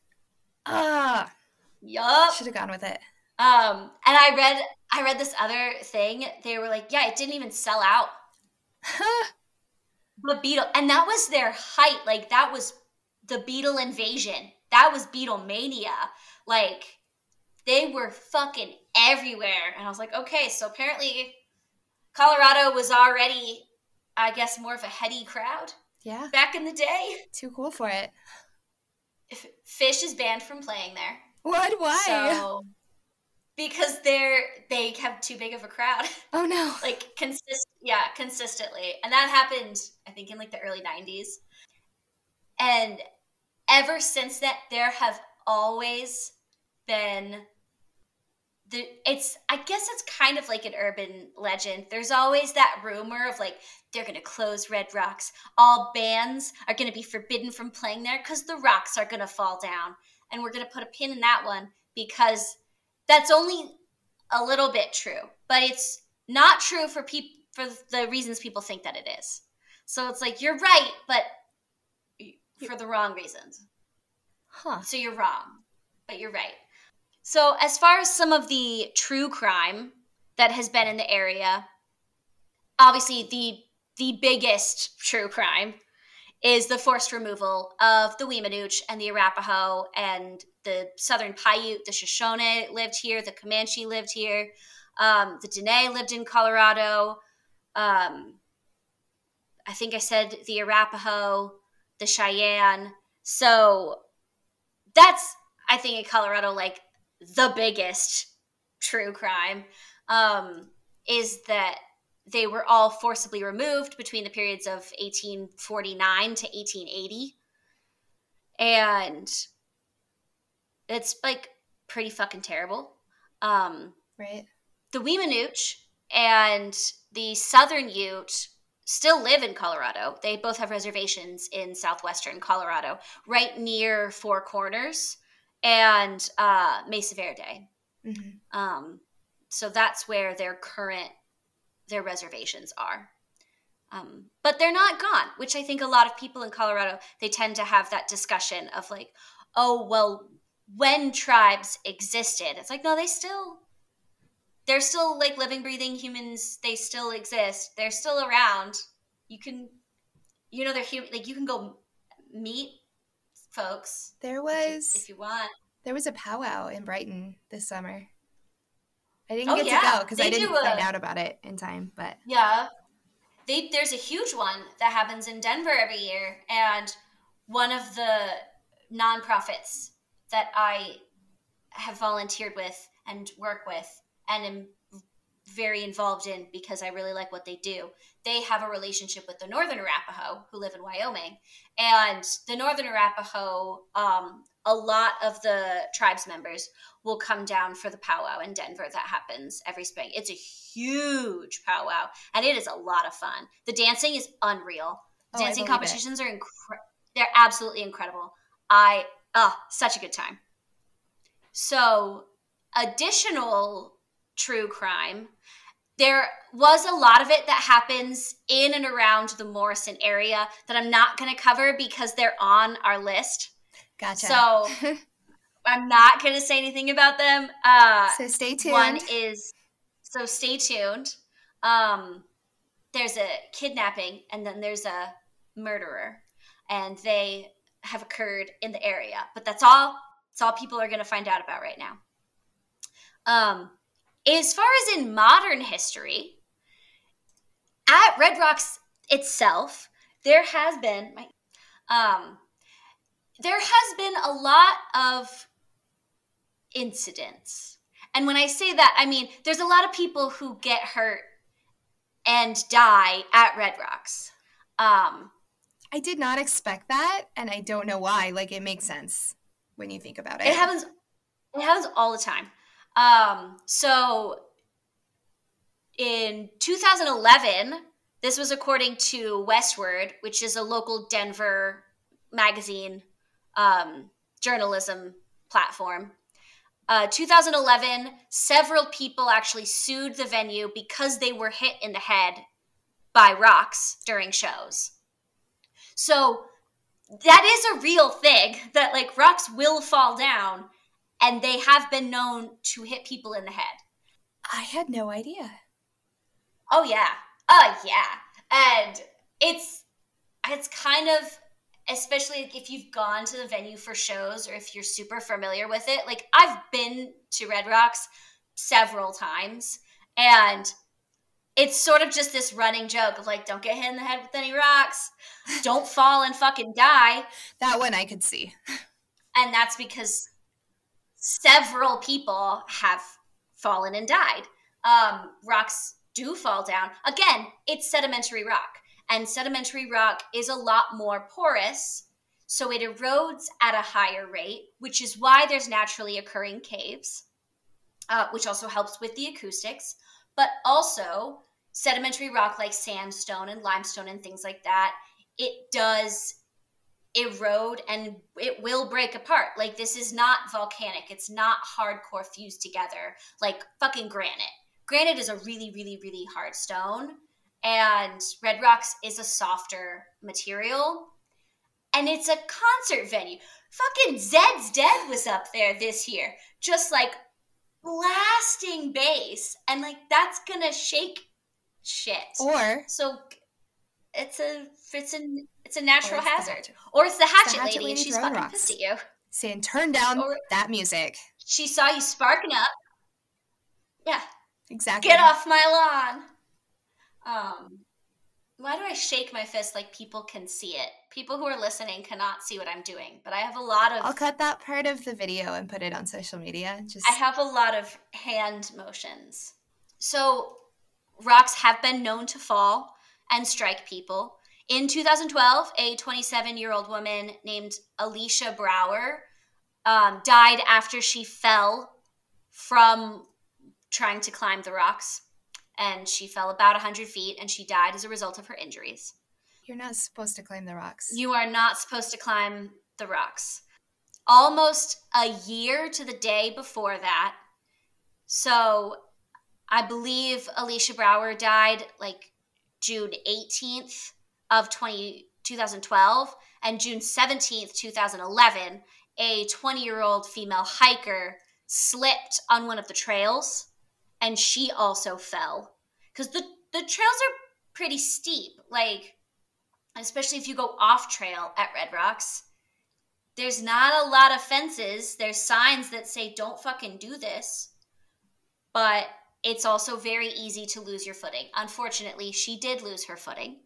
ah yup should have gone with it um and i read I read this other thing. They were like, yeah, it didn't even sell out. Huh. The Beatle, and that was their height. Like that was the Beatle invasion. That was Beatlemania. Like they were fucking everywhere. And I was like, okay, so apparently Colorado was already, I guess, more of a heady crowd. Yeah. Back in the day. Too cool for it. Phish is banned from playing there. What? Why? So because they're they have too big of a crowd. Oh no! like consist, yeah, consistently, and that happened I think in like the early '90s, and ever since that there have always been the it's I guess it's kind of like an urban legend. There's always that rumor of like they're going to close Red Rocks. All bands are going to be forbidden from playing there cuz the rocks are going to fall down. And we're going to put a pin in that one because that's only a little bit true, but it's not true for people for the reasons people think that it is. So it's like you're right, but for the wrong reasons. Huh. So you're wrong, but you're right. So as far as some of the true crime that has been in the area, obviously the the biggest true crime is the forced removal of the Weemanooch and the Arapaho and the Southern Paiute, the Shoshone lived here, the Comanche lived here, um, the Dene lived in Colorado. Um, I think I said the Arapaho, the Cheyenne. So that's I think in Colorado like the biggest true crime um, is that they were all forcibly removed between the periods of 1849 to 1880 and it's like pretty fucking terrible. Um, right. the Weemanooch and the Southern Ute still live in Colorado. They both have reservations in southwestern Colorado, right near Four Corners and uh, Mesa Verde. Mm-hmm. Um, so that's where their current their reservations are. Um, but they're not gone, which I think a lot of people in Colorado they tend to have that discussion of like, oh well, when tribes existed, it's like no, they still they're still like living, breathing humans. They still exist. They're still around. You can, you know, they're human. Like you can go meet folks. There was, if you, if you want, there was a powwow in Brighton this summer. I didn't oh, get yeah. to go because I didn't find a, out about it in time. But yeah, they, there's a huge one that happens in Denver every year, and one of the nonprofits that I have volunteered with and work with and am very involved in because I really like what they do. They have a relationship with the Northern Arapaho who live in Wyoming. And the Northern Arapaho, um, a lot of the tribes members will come down for the powwow in Denver that happens every spring. It's a huge powwow and it is a lot of fun. The dancing is unreal. Oh, dancing competitions it. are incredible. They're absolutely incredible. I, oh, such a good time. So, additional true crime. There was a lot of it that happens in and around the Morrison area that I'm not going to cover because they're on our list. Gotcha. So I'm not going to say anything about them. Uh, so stay tuned. One is so stay tuned. Um, there's a kidnapping and then there's a murderer, and they have occurred in the area. But that's all. That's all people are going to find out about right now. Um, as far as in modern history, at Red Rocks itself, there has been um, there has been a lot of incidents. And when I say that, I mean there's a lot of people who get hurt and die at Red Rocks. Um, I did not expect that, and I don't know why. Like it makes sense when you think about it. It happens. It happens all the time. Um, so in 2011, this was according to Westword, which is a local Denver magazine um, journalism platform. Uh, 2011, several people actually sued the venue because they were hit in the head by rocks during shows. So that is a real thing that like rocks will fall down and they have been known to hit people in the head. I had no idea. Oh yeah. Oh yeah. And it's it's kind of especially if you've gone to the venue for shows or if you're super familiar with it. Like I've been to Red Rocks several times and it's sort of just this running joke of like don't get hit in the head with any rocks. Don't fall and fucking die. That one I could see. And that's because several people have fallen and died. Um, rocks do fall down. Again, it's sedimentary rock, and sedimentary rock is a lot more porous. So it erodes at a higher rate, which is why there's naturally occurring caves, uh, which also helps with the acoustics. But also, sedimentary rock like sandstone and limestone and things like that, it does erode and it will break apart. Like this is not volcanic. It's not hardcore fused together like fucking granite. Granite is a really, really, really hard stone, and red rocks is a softer material. And it's a concert venue. Fucking Zeds Dead was up there this year, just like blasting bass, and like that's gonna shake shit. Or so it's a it's a it's a natural hazard. Or it's the hatchet, the hatchet lady, lady, and she's fucking rocks. pissed at you. Saying turn down or that music. She saw you sparking up. Yeah. Exactly. Get off my lawn. Um why do I shake my fist like people can see it? People who are listening cannot see what I'm doing, but I have a lot of I'll cut that part of the video and put it on social media. Just I have a lot of hand motions. So rocks have been known to fall and strike people. In 2012, a 27 year old woman named Alicia Brauer um, died after she fell from trying to climb the rocks. And she fell about 100 feet and she died as a result of her injuries. You're not supposed to climb the rocks. You are not supposed to climb the rocks. Almost a year to the day before that. So I believe Alicia Brauer died like June 18th of 20, 2012 and June 17th, 2011, a 20 year old female hiker slipped on one of the trails and she also fell. Because the, the trails are pretty steep. Like, especially if you go off trail at Red Rocks, there's not a lot of fences. There's signs that say, don't fucking do this. But it's also very easy to lose your footing. Unfortunately, she did lose her footing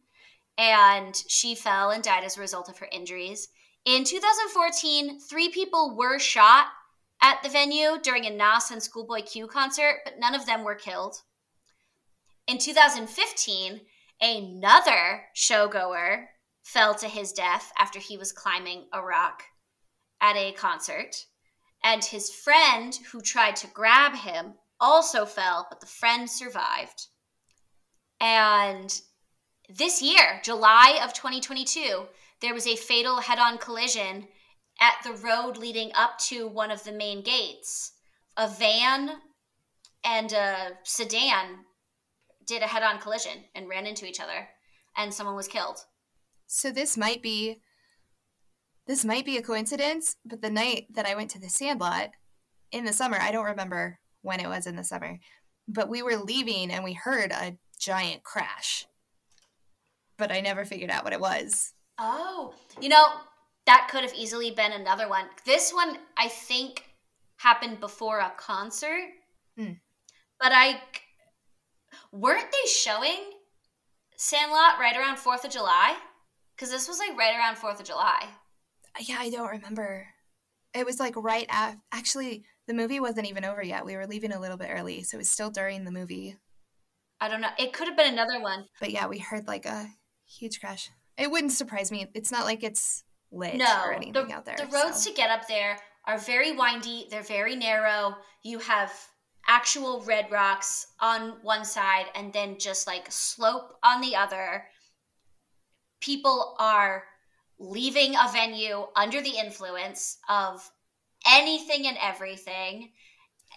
and she fell and died as a result of her injuries. In 2014, three people were shot at the venue during a Nas and Schoolboy Q concert, but none of them were killed. In 2015, another showgoer fell to his death after he was climbing a rock at a concert. And his friend, who tried to grab him, also fell, but the friend survived. And this year, July of 2022, there was a fatal head on collision at the road leading up to one of the main gates. A van and a sedan did a head on collision and ran into each other, and someone was killed. So this might be. This might be a coincidence, but the night that I went to the sandlot in the summer, I don't remember when it was in the summer. But we were leaving and we heard a giant crash. But I never figured out what it was. Oh, you know, that could have easily been another one. This one, I think, happened before a concert. Mm. But I. Weren't they showing Sandlot right around 4th of July? Because this was like right around 4th of July. Yeah, I don't remember. It was like right after. Actually, the movie wasn't even over yet. We were leaving a little bit early, so it was still during the movie. I don't know. It could have been another one. But yeah, we heard like a huge crash. It wouldn't surprise me. It's not like it's lit no, or anything the, out there. The roads so. to get up there are very windy. They're very narrow. You have actual red rocks on one side and then just like slope on the other. People are leaving a venue under the influence of anything and everything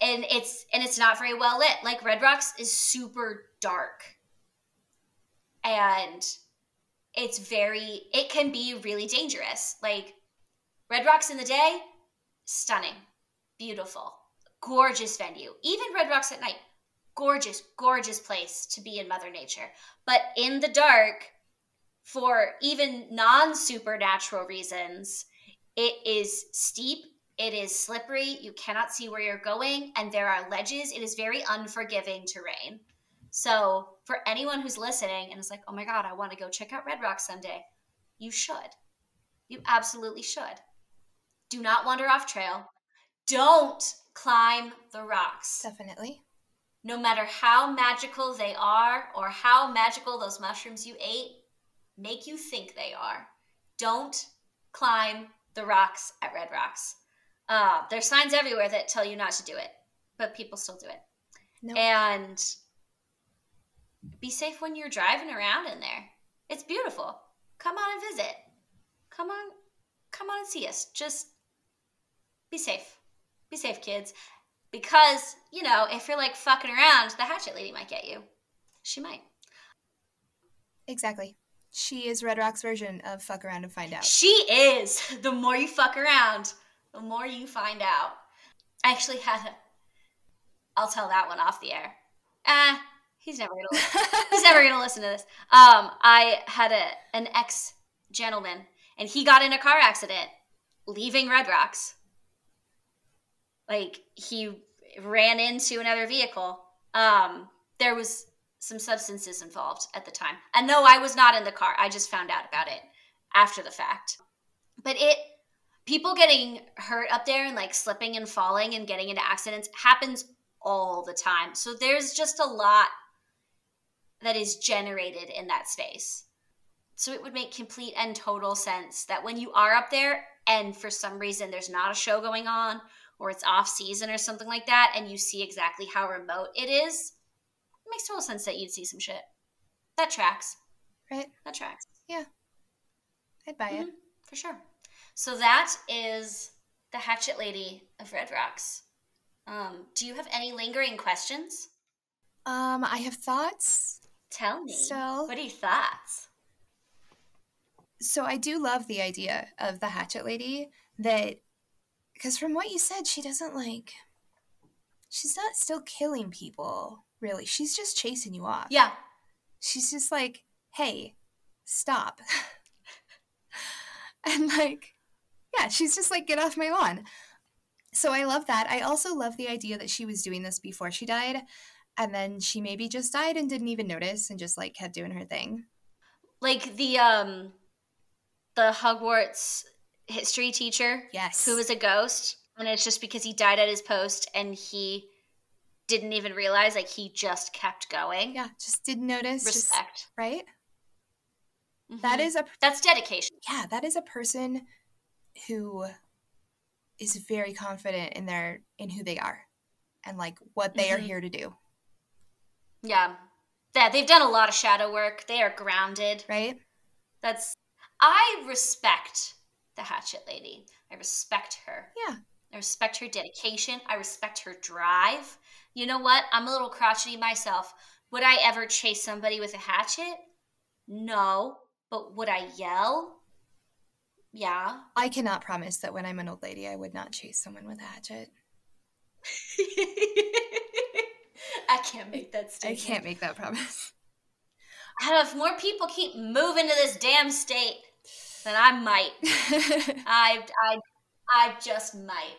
and it's and it's not very well lit like red rocks is super dark and it's very it can be really dangerous like red rocks in the day stunning beautiful gorgeous venue even red rocks at night gorgeous gorgeous place to be in mother nature but in the dark for even non supernatural reasons it is steep it is slippery. You cannot see where you're going, and there are ledges. It is very unforgiving terrain. So, for anyone who's listening and is like, oh my God, I want to go check out Red Rock someday, you should. You absolutely should. Do not wander off trail. Don't climb the rocks. Definitely. No matter how magical they are or how magical those mushrooms you ate make you think they are, don't climb the rocks at Red Rocks. Uh, there's signs everywhere that tell you not to do it, but people still do it. No. And be safe when you're driving around in there. It's beautiful. Come on and visit. Come on, come on and see us. Just be safe. Be safe, kids. Because, you know, if you're like fucking around, the hatchet lady might get you. She might. Exactly. She is Red Rock's version of fuck around and find out. She is. The more you fuck around, the more you find out. I actually had a. I'll tell that one off the air. Ah, he's never gonna. he's never gonna listen to this. Um, I had a an ex gentleman, and he got in a car accident leaving Red Rocks. Like he ran into another vehicle. Um, there was some substances involved at the time. And no, I was not in the car. I just found out about it after the fact. But it people getting hurt up there and like slipping and falling and getting into accidents happens all the time. So there's just a lot that is generated in that space. So it would make complete and total sense that when you are up there and for some reason there's not a show going on or it's off season or something like that and you see exactly how remote it is, it makes total sense that you'd see some shit. That tracks. Right? That tracks. Yeah. I'd buy it. Mhm, for sure. So that is the Hatchet Lady of Red Rocks. Um, do you have any lingering questions? Um, I have thoughts. Tell me. So- what are your thoughts? So I do love the idea of the hatchet lady that because from what you said, she doesn't like she's not still killing people, really. She's just chasing you off. Yeah. She's just like, "Hey, stop." and like yeah, she's just like, "Get off my lawn." So I love that. I also love the idea that she was doing this before she died and then she maybe just died and didn't even notice and just like kept doing her thing. Like the um the Hogwarts history teacher Yes. who was a ghost and it's just because he died at his post and he didn't even realize like he just kept going. yeah, just didn't notice. just- Respect. right? That Mhm. is a that's dedication. yeah, that is a person who is very confident in their in who they are and like what they are Mhm. here to do, Yeah. Yeah, they've done a lot of shadow work. They are grounded. right? That's I respect the hatchet lady. I respect her. Yeah. I respect her dedication. I respect her drive. You know what? I'm a little crotchety myself. Would I ever chase somebody with a hatchet? No. But would I yell? Yeah. I cannot promise that when I'm an old lady I would not chase someone with a hatchet. I can't make that statement. I can't make that promise. If more people keep moving to this damn state, then I might. I, I, I just might.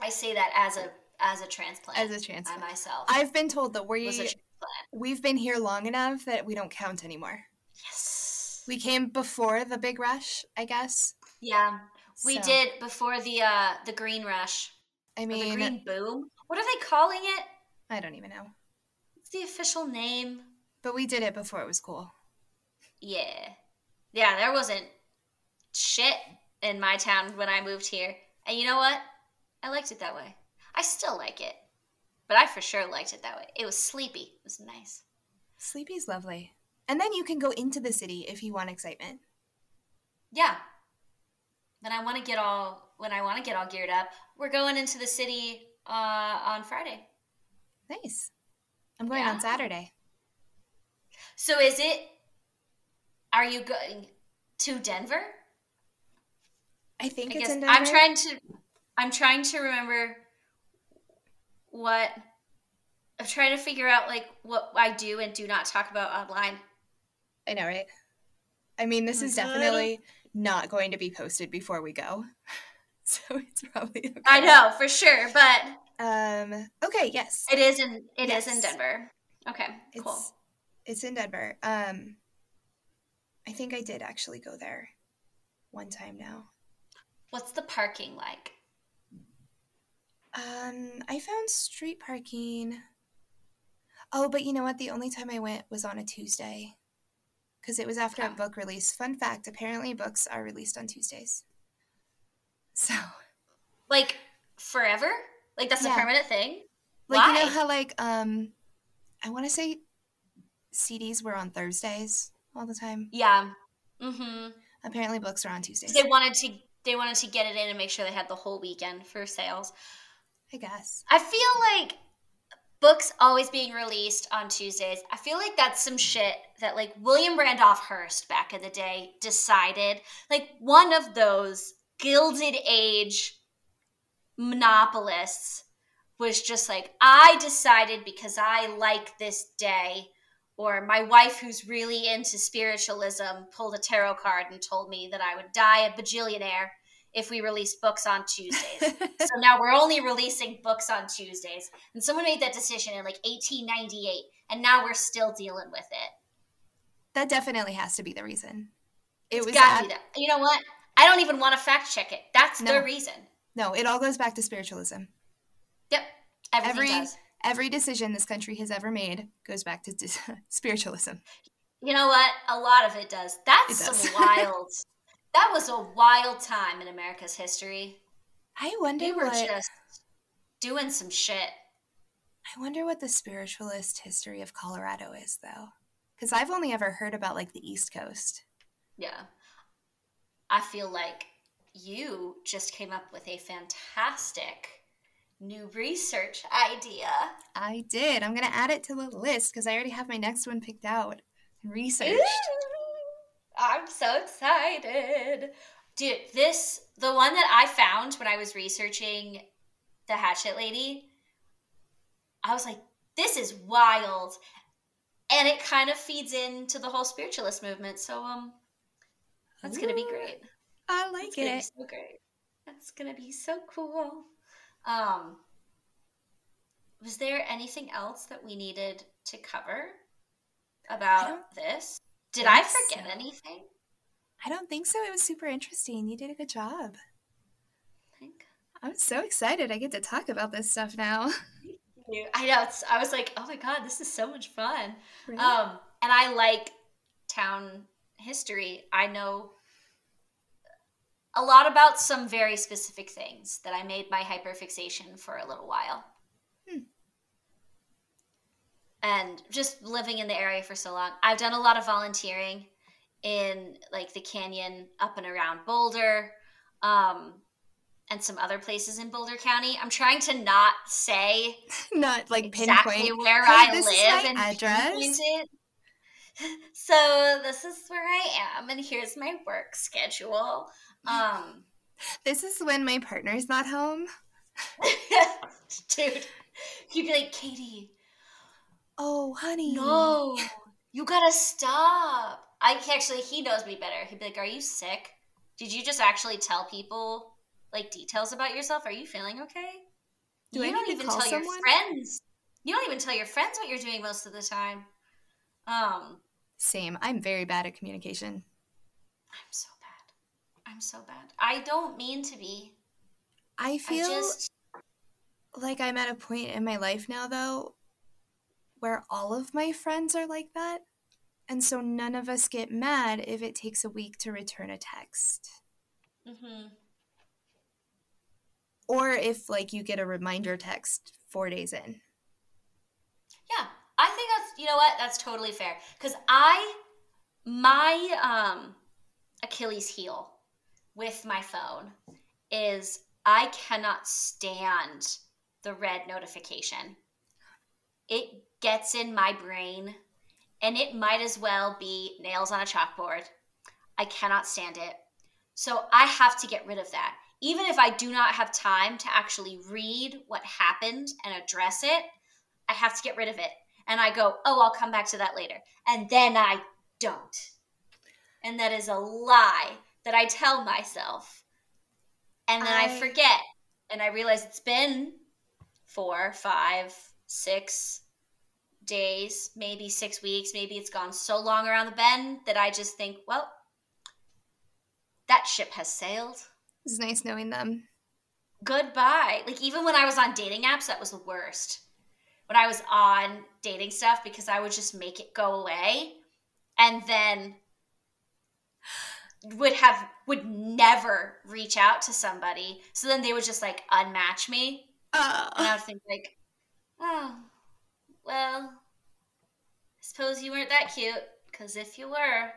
I say that as a as a transplant. As a I transplant. myself I've been told that we was a transplant. we've been here long enough that we don't count anymore. Yes. We came before the big rush, I guess. yeah, we So, did before the uh the green rush. I Or the mean, green boom. What are they calling it? I don't even know. The official name? But we did it before it was cool. Yeah. Yeah, there wasn't shit in my town when I moved here. And you know what? I liked it that way. I still like it. But I for sure liked it that way. It was sleepy. It was nice. Sleepy's lovely. And then you can go into the city if you want excitement. Yeah. Then I want to get all when I want to get all geared up. We're going into the city uh, on Friday. Nice. I'm going Yeah. on Saturday. So is it? Are you going to Denver? I think I it's guess in Denver. I'm trying to. I'm trying to remember what. I'm trying to figure out like what I do and do not talk about online. I know, right? I mean, this is Good. definitely not going to be posted before we go. So it's probably okay. I know for sure, but Um okay, yes. it is in it is in Denver. Okay, It's cool. it's in Denver. Um I think I did actually go there one time now. What's the parking like? Um I found street parking. Oh, but you know what? The only time I went was on a Tuesday. Cuz it was after a Oh. book release. Fun fact, apparently books are released on Tuesdays. So, like forever? Like that's Yeah. a permanent thing? like Why? you know how like um, I want to say CDs were on Thursdays all the time. Yeah. Mm-hmm. Apparently, books are on Tuesdays. They wanted to they wanted to get it in and make sure they had the whole weekend for sales. I guess. I feel like books always being released on Tuesdays. I feel like that's some shit that like William Randolph Hearst back in the day decided. Like one of those gilded age monopolists was just like, I decided because I like this day. Or my wife, who's really into spiritualism, pulled a tarot card and told me that I would die a bajillionaire if we released books on Tuesdays. so now we're only releasing books on Tuesdays. And someone made that decision in like 1898, and now we're still dealing with it. that definitely has to be the reason. It It's was gotta at- be that. You know what? I don't even want to fact check it. That's No. the reason. No. It all goes back to spiritualism. Yep. Every does. every decision this country has ever made goes back to dis- spiritualism. You know what? A lot of it does. That's It does. some wild. That was a wild time in America's history. I wonder They were what just doing some shit. I wonder what the spiritualist history of Colorado is, though, because I've only ever heard about like the East Coast. Yeah. I feel like you just came up with a fantastic new research idea. I did. I'm gonna add it to the list because I already have my next one picked out and researched. Ooh, I'm so excited. Dude, this, the one that I found when I was researching the Hatchet Lady, I was like, this is wild. And it kind of feeds into the whole spiritualist movement. So, um, that's going to be great. I like It's gonna it. so great. That's gonna be so cool. Um, was there anything else that we needed to cover about this? Did I forget so. anything? I don't think so. It was super interesting. You did a good job. I'm so excited. I get to talk about this stuff now. I know. It's, I was like, oh my god, this is so much fun. Right? Um, and I like town history. I know a lot about some very specific things that I made my hyperfixation for a little while. Hmm. And just living in the area for so long, I've done a lot of volunteering in like the canyon up and around Boulder, um, and some other places in Boulder County. I'm trying to not say Not like exactly pinpoint. where "Hey, I live and address." pinpoint it. So this is where I am, and here's my work schedule. Um, This is when my partner's not home. dude, you'd be like, Katie, Oh, honey. no, you gotta stop. I actually, he knows me better. He'd be like, Are you sick? Did you just actually tell people like details about yourself? Are you feeling okay? Do you I don't even tell your friends. You don't even tell your friends what you're doing most of the time. Um, Same. I'm very bad at communication. I'm so. I'm so bad. I don't mean to be. I I feel just like I'm at a point in my life now, though, where all of my friends are like that. And so none of us get mad if it takes a week to return a text. mhm. Or if, like, you get a reminder text four days in. Yeah, I think that's you know what that's totally fair because I my um Achilles heel with my phone is I cannot stand the red notification. It gets in my brain and it might as well be nails on a chalkboard. I cannot stand it. So I have to get rid of that. Even if I do not have time to actually read what happened and address it, I have to get rid of it. And I go, oh, I'll come back to that later. And then I don't. And that is a lie that I tell myself. And then I, I- forget. And I realize it's been four, five, six days, maybe six weeks. Maybe it's gone so long around the bend that I just think, well, that ship has sailed. It's nice knowing them. goodbye. Like even when I was on dating apps, that was the worst. When I was on dating stuff because I would just make it go away and then would have would never reach out to somebody. So then they would just like unmatch me. Oh. And I would think like, oh, well, I suppose you weren't that cute. Because if you were,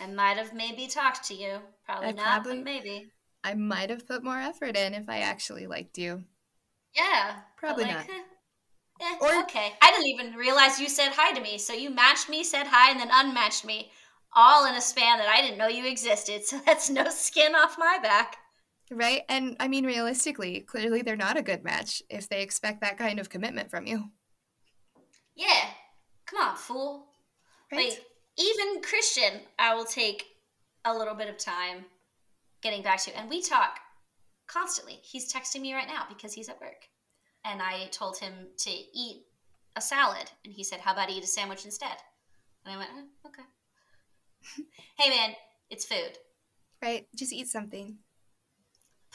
I might have maybe talked to you. Probably I not, probably- but maybe. I might have put more effort in if I actually liked you. Yeah. Probably like, not. eh, Or- okay. I didn't even realize you said hi to me. So you matched me, said hi, and then unmatched me, all in a span that I didn't know you existed. So that's no skin off my back. Right? And I mean, realistically, clearly they're not a good match if they expect that kind of commitment from you. Yeah. Come on, fool. Right? Like, even Christian, I will take a little bit of time getting back to. you, And we talk constantly. He's texting me right now because he's at work. And I told him to eat a salad. And he said, How about I eat a sandwich instead? And I went, "Oh, Okay. hey, man, it's food. right? Just eat something.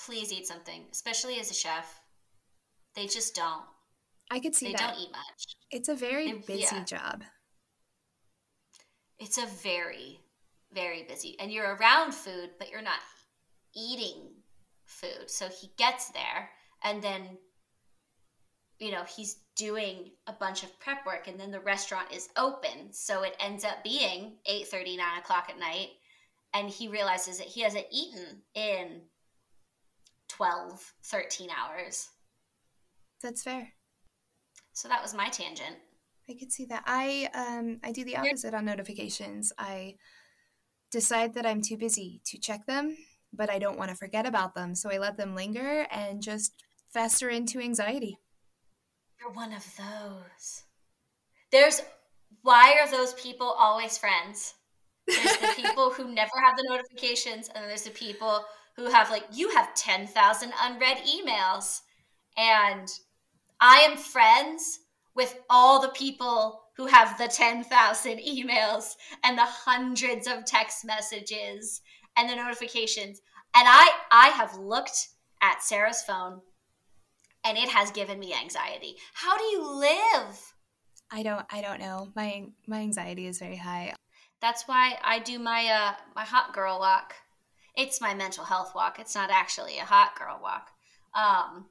Please eat something, especially as a chef. They just don't. I could see They that. don't eat much. It's a very They- busy yeah. job. It's a very, very busy. And you're around food, but you're not eating food. So he gets there and then you know, he's doing a bunch of prep work and then the restaurant is open. So it ends up being 8 9 o'clock at night. And he realizes that he hasn't eaten in 12, 13 hours. That's fair. So that was my tangent. I could see that. I um I do the opposite on notifications. I decide that I'm too busy to check them, but I don't want to forget about them, so I let them linger and just fester into anxiety. You're one of those. There's why are those people always friends? There's the people who never have the notifications, and then there's the people who have like you have ten thousand unread emails, and I am friends with all the people who have the ten thousand emails and the hundreds of text messages and the notifications, and I I have looked at Sarah's phone and it has given me anxiety. How do you live? I don't I don't know. My my anxiety is very high. That's why I do my uh my hot girl walk. It's my mental health walk. It's not actually a hot girl walk. Um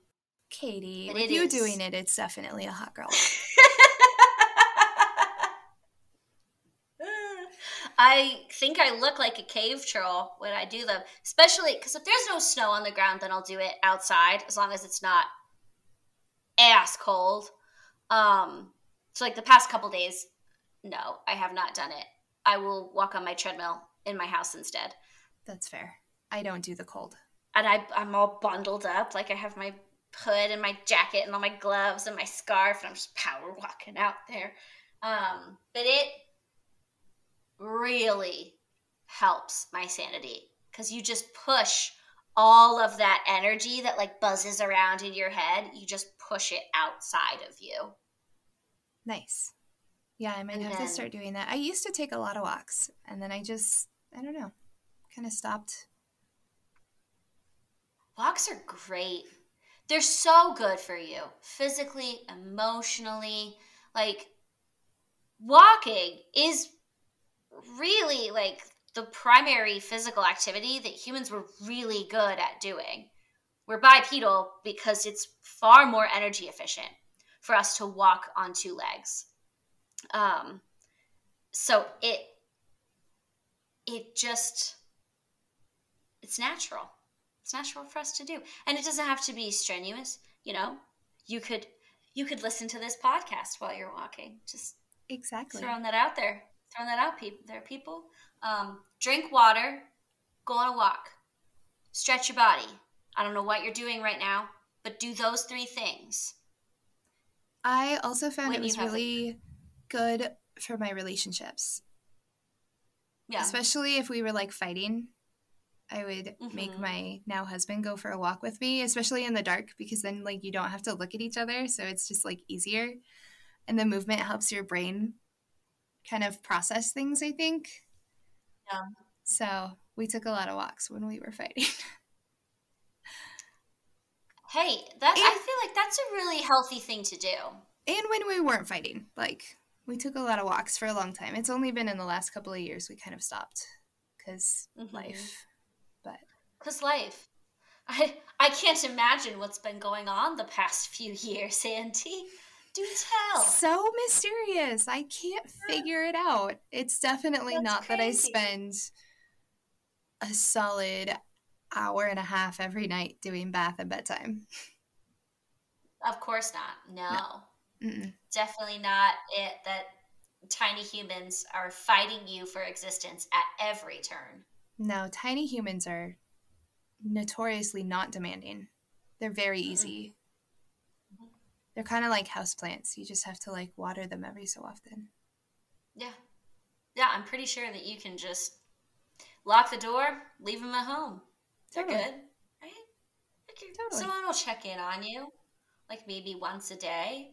Katie, But with you is. doing it, it's definitely a hot girl. I think I look like a cave troll when I do them, especially because if there's no snow on the ground, then I'll do it outside as long as it's not ass cold. Um, so like the past couple days, no, I have not done it. I will walk on my treadmill in my house instead, That's fair. I don't do the cold. and I I'm all bundled up, like I have my hood and my jacket and all my gloves and my scarf, and I'm just power walking out there. Um, but it really helps my sanity because you just push all of that energy that like buzzes around in your head you just push it outside of you Nice. Yeah, I might And have then- to start doing that. I used to take a lot of walks and then I just I don't know, kind of stopped. walks are great they're so good for you physically emotionally like walking is really like the primary physical activity that humans were really good at doing. We're bipedal because it's far more energy efficient for us to walk on two legs. Um so it it just it's natural. It's natural for us to do. And it doesn't have to be strenuous you know? You could you could listen to this podcast while you're walking. Just Exactly. throwing that out there throwing that out people there people um, drink water go on a walk stretch your body i don't know what you're doing right now but do those three things I also found it was really good for my relationships, yeah especially if we were like fighting. I would make Mhm. my now husband go for a walk with me, especially in the dark, because then like you don't have to look at each other, so it's just like easier. And the movement helps your brain kind of process things, I think. Yeah. So we took a lot of walks when we were fighting. hey that i feel like that's a really healthy thing to do and when we weren't fighting, like we took a lot of walks for a long time. It's only been in the last couple of years we kind of stopped because mm-hmm. life. But because life, I I can't imagine what's been going on the past few years, Andy. Do tell. So mysterious. I can't figure it out. It's definitely That's not crazy. that I spend a solid hour and a half every night doing bath and bedtime. Of course not. No. no. Definitely not it that tiny humans are fighting you for existence at every turn. No, tiny humans are notoriously not demanding. They're very easy. They're kind of like houseplants. You just have to like water them every so often. Yeah. Yeah, I'm pretty sure that you can just lock the door, leave them at home. They're totally. good, right? totally. Someone will check in on you, like maybe once a day.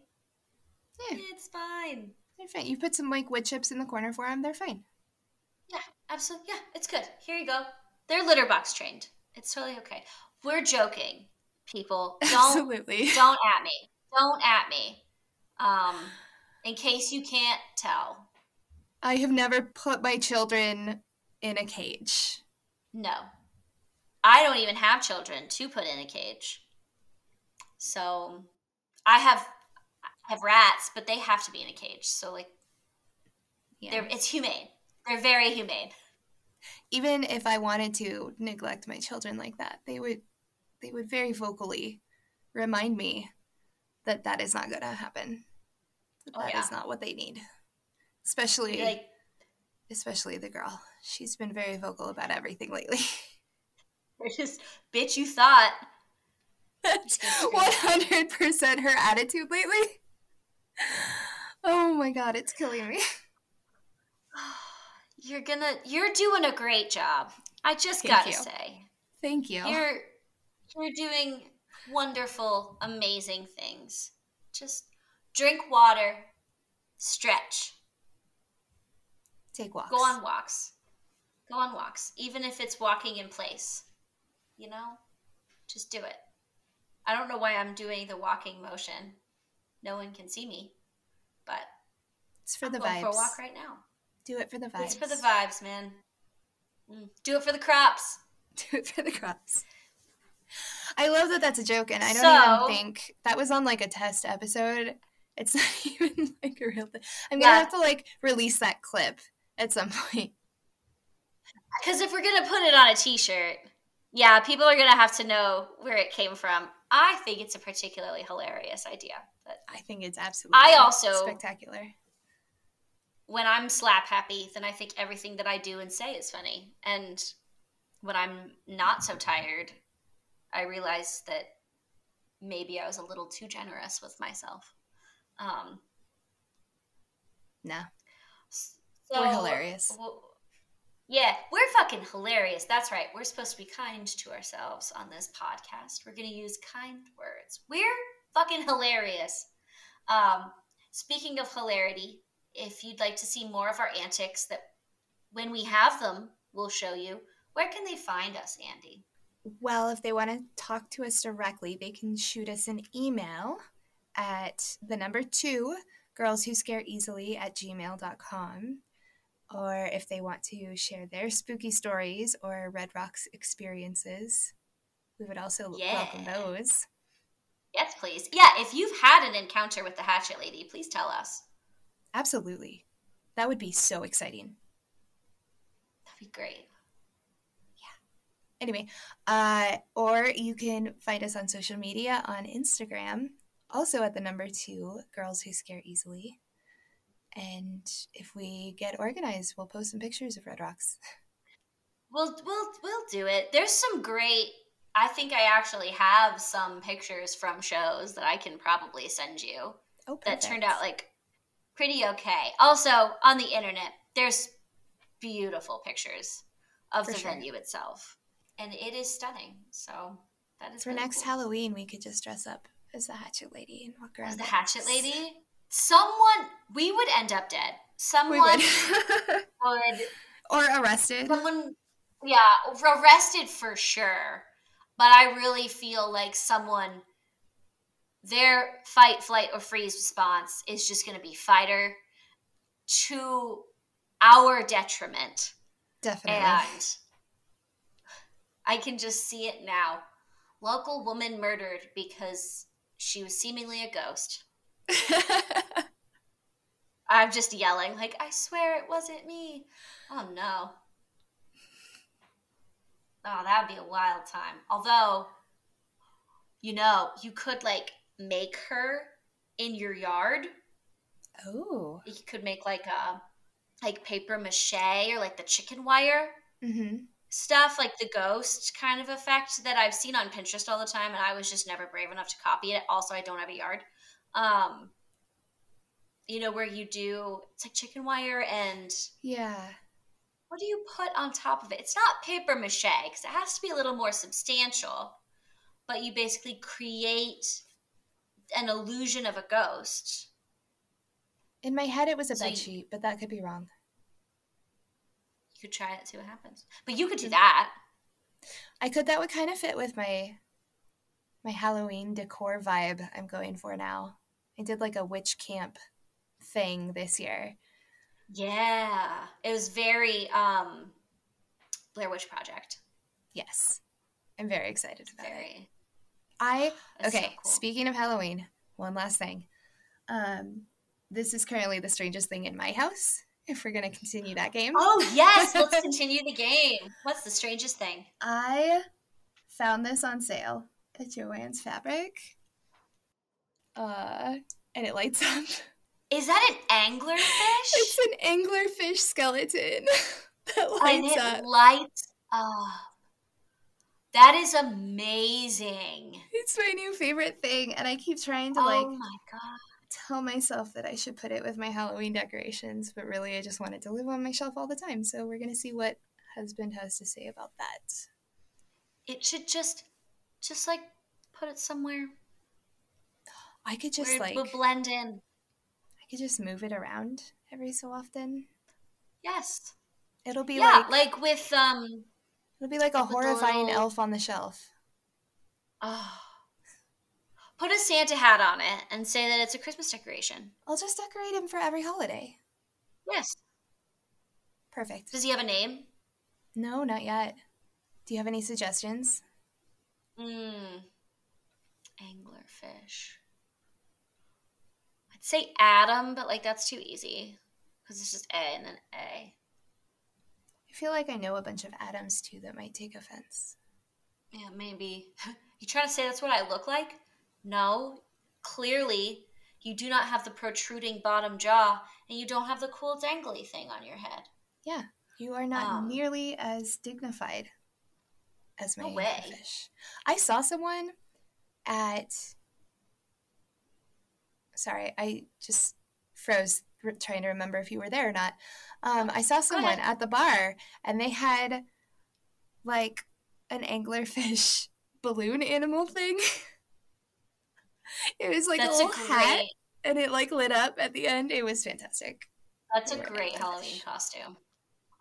Yeah. It's fine. They're fine. You put some like wood chips in the corner for them. They're fine. Yeah, absolutely. Yeah, it's good. Here you go. They're litter box trained. It's totally okay. We're joking, people. Don't, absolutely. Don't at me. Don't at me. Um, in case you can't tell. I have never put my children in a cage. No. I don't even have children to put in a cage. So I have I have rats, but they have to be in a cage. So like yeah. they're it's humane. They're very humane. Even if I wanted to neglect my children like that, they would they would very vocally remind me that that is not going to happen. That, oh, that yeah. is not what they need. Especially like especially the girl. She's been very vocal about everything lately. just, bitch, you thought. That's 100% her attitude lately. Oh my god, it's killing me. You're gonna, you're doing a great job. I just Thank gotta you. say. Thank you. You're, you're doing wonderful, amazing things. Just drink water, stretch, Take walks. Go on walks. Go on walks, even if it's walking in place. You know, just do it. I don't know why I'm doing the walking motion. No one can see me, but it's for I'm the vibes. For a walk right now. Do it for the vibes. It's for the vibes, man. Mm. Do it for the crops. Do it for the crops. I love that that's a joke, and I don't so, even think that was on like a test episode. It's not even like a real thing. I'm gonna yeah. have to like release that clip at some point. Because if we're gonna put it on a T-shirt, yeah, people are gonna have to know where it came from. I think it's a particularly hilarious idea. But I think it's absolutely. I also spectacular. When I'm slap happy, then I think everything that I do and say is funny. And when I'm not so tired, I realized that maybe I was a little too generous with myself. Um, no. So, we're hilarious. yeah, we're fucking hilarious. That's right. We're supposed to be kind to ourselves on this podcast. We're going to use kind words. We're fucking hilarious. Um, speaking of hilarity, if you'd like to see more of our antics that when we have them, we'll show you, where can they find us, Andy? Well, if they want to talk to us directly, they can shoot us an email at the number two, girls who scare easily at gmail.com or if they want to share their spooky stories or Red Rocks experiences, we would also yeah. welcome those. Yes, please. Yeah, if you've had an encounter with the Hatchet Lady, please tell us. Absolutely. That would be so exciting. That'd be great. Anyway, uh, or you can find us on social media on Instagram, also at the number two, Girls Who Scare Easily. And if we get organized, we'll post some pictures of Red Rocks. We'll we'll we'll do it. There's some great I think I actually have some pictures from shows that I can probably send you. Oh, that turned out like pretty okay. Also, on the internet, there's beautiful pictures of For the sure. venue itself. And it is stunning. So that is for really next cool. Halloween we could just dress up as the hatchet lady and walk around. As the hatchet lady? someone we would end up dead. Someone would. would or arrested. Someone yeah, arrested for sure. But I really feel like someone their fight, flight, or freeze response is just going to be fighter to our detriment. Definitely. And I can just see it now. Local woman murdered because she was seemingly a ghost. I'm just yelling, like, I swear it wasn't me. Oh no. Oh, that'd be a wild time. Although, you know, you could like make her in your yard. oh. You could make like a like paper mache or like the chicken wire Mm-hmm. Stuff, like the ghost kind of effect that I've seen on Pinterest all the time, and I was just never brave enough to copy it. Also, I don't have a yard. Um, you know where you do it's like chicken wire and Yeah. what do you put on top of it? It's not paper mache because it has to be a little more substantial, but you basically create an illusion of a ghost. In my head, it was a So bed sheet, but that could be wrong. You could try it, see what happens. But you could do that. I could. That would kind of fit with my my Halloween decor vibe I'm going for now. I did like a witch camp thing this year. Yeah, it was very um, Blair Witch Project. Yes, I'm very excited about it. Very. I That's so okay. cool. Speaking of Halloween, one last thing. Um, this is currently the strangest thing in my house. If we're gonna continue that game, Oh yes, let's continue the game. What's the strangest thing? I found this on sale at Joann's Fabric. Uh, and it lights up. Is that an anglerfish? It's an anglerfish skeleton that and lights it up. lights up. That is amazing. It's my new favorite thing, and I keep trying to oh like Oh my god. Tell myself that I should put it with my Halloween decorations, but really I just want it to live on my shelf all the time. So we're gonna see what husband has to say about that. It should just just like put it somewhere I could just it like blend in. I could just move it around every so often. Yes. It'll be yeah, like, like, with um it'll be like a like with the horrifying little- elf on the shelf. oh, put a Santa hat on it and say that it's a Christmas decoration. I'll just decorate him for every holiday. Yes. Perfect. Does he have a name? No, not yet. Do you have any suggestions? Mmm. Anglerfish. I'd say Adam, but like that's too easy. Because it's just A and then A. I feel like I know a bunch of Adams too that might take offense. Yeah, maybe. you trying to say that's what I look like? No. Clearly, you do not have the protruding bottom jaw, and you don't have the cool dangly thing on your head. Yeah, you are not Um, nearly as dignified as my No way. fish. I saw someone at. Sorry, I just froze trying to remember if you were there or not. Um, I saw someone at the bar and they had like an anglerfish balloon animal thing. it was like that's a a little great. hat and it like lit up at the end. It was fantastic. That's a Or great anglerfish. Halloween costume.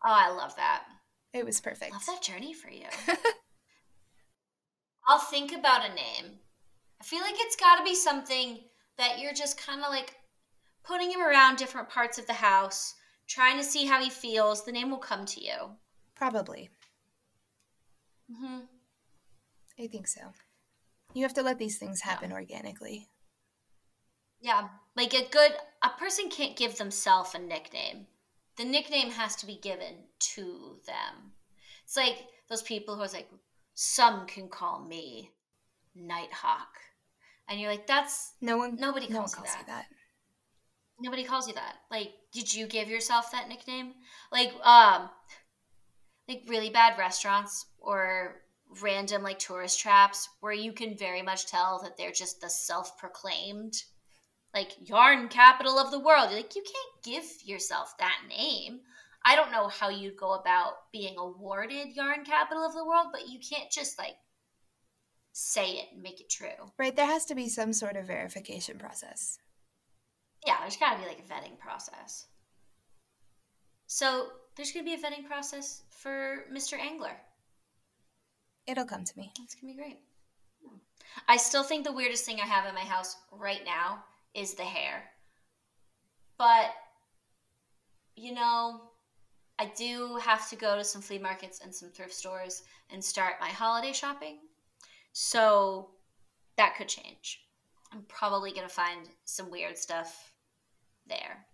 Oh, I love that. It was perfect. Love that journey for you. I'll think about a name. I feel like it's got to be something that you're just kind of like putting him around different parts of the house, trying to see how he feels. The name will come to you. Probably. hmm I think so. You have to let these things happen organically. Yeah, like a good a person can't give themselves a nickname. The nickname has to be given to them. It's like those people who are like, some can call me Nighthawk, and you're like, that's No one Nobody no one calls you calls you that. that. nobody calls you that. Like, did you give yourself that nickname? Like, um, like really bad restaurants or random like tourist traps where you can very much tell that they're just the self-proclaimed like yarn capital of the world. You're like, you can't give yourself that name. I don't know how you'd go about being awarded yarn capital of the world, but you can't just like say it and make it true. Right, there has to be some sort of verification process. Yeah, there's got to be like a vetting process. So there's going to be a vetting process for Mr. Angler. It'll come to me. That's going to be great. I still think the weirdest thing I have in my house right now is the hair. But, you know, I do have to go to some flea markets and some thrift stores and start my holiday shopping. So that could change. I'm probably going to find some weird stuff there.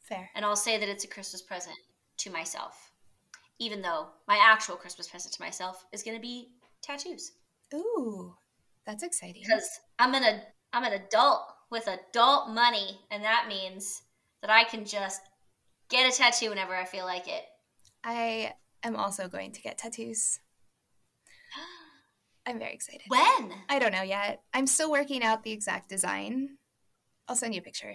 Fair. And I'll say that it's a Christmas present to myself, even though my actual Christmas present to myself is going to be tattoos. Ooh, that's exciting. Because I'm an ad- I'm an adult with adult money, and that means that I can just get a tattoo whenever I feel like it. I am also going to get tattoos. I'm very excited. When? I don't know yet. I'm still working out the exact design. I'll send you a picture.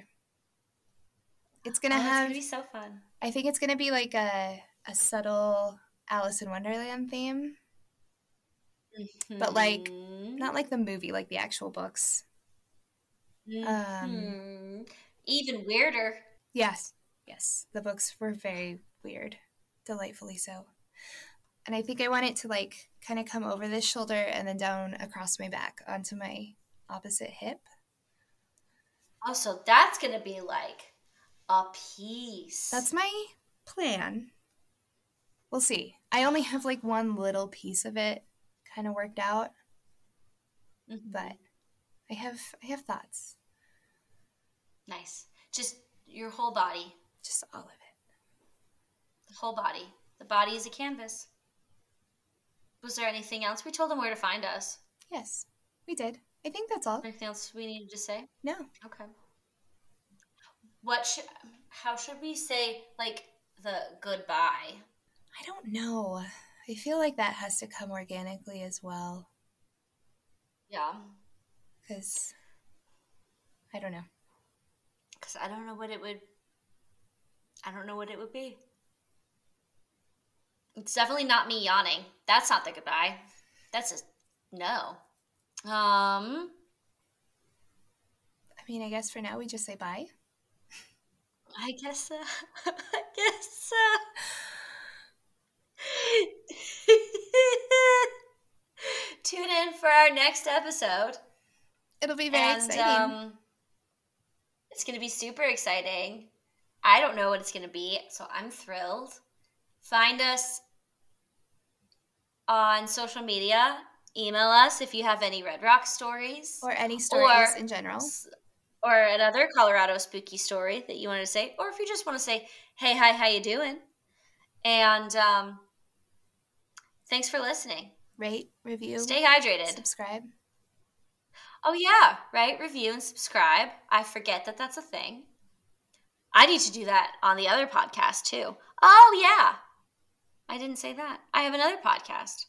It's gonna oh, it's gonna be so fun. I think it's gonna be like a a subtle Alice in Wonderland theme, But, like, Mhm. not like the movie, like the actual books. um, Mhm. even weirder. Yes, yes. The books were very weird, delightfully so. And I think I want it to like kind of come over this shoulder and then down across my back onto my opposite hip. Also, that's gonna be like a piece. That's my plan. We'll see. I only have like one little piece of it kind of worked out, Mhm. but I have I have thoughts. nice. Just your whole body. Just all of it. The whole body. The body is a canvas. Was there anything else? We told them where to find us. Yes, we did. I think that's all. Anything else we needed to say? No. Okay. What should? How should we say like the goodbye? I don't know. I feel like that has to come organically as well Yeah, cuz I don't know. because I don't know what it would. I don't know what it would be. It's definitely not me yawning. That's not the goodbye. That's a no. Um, I mean, I guess for now we just say bye. I guess. Uh, I guess. Uh, tune in for our next episode. It'll be very and exciting. um, it's going to be super exciting. I don't know what it's going to be, so I'm thrilled. Find us on social media. Email us if you have any Red Rock stories or any stories or- in general. or another Colorado spooky story that you want to say, or if you just want to say, "Hey, hi, how you doing?" And um, thanks for listening. Rate, review, Stay hydrated. subscribe. Oh yeah, right. Review and subscribe. I forget that that's a thing. I need to do that on the other podcast too. Oh yeah, I didn't say that. I have another podcast.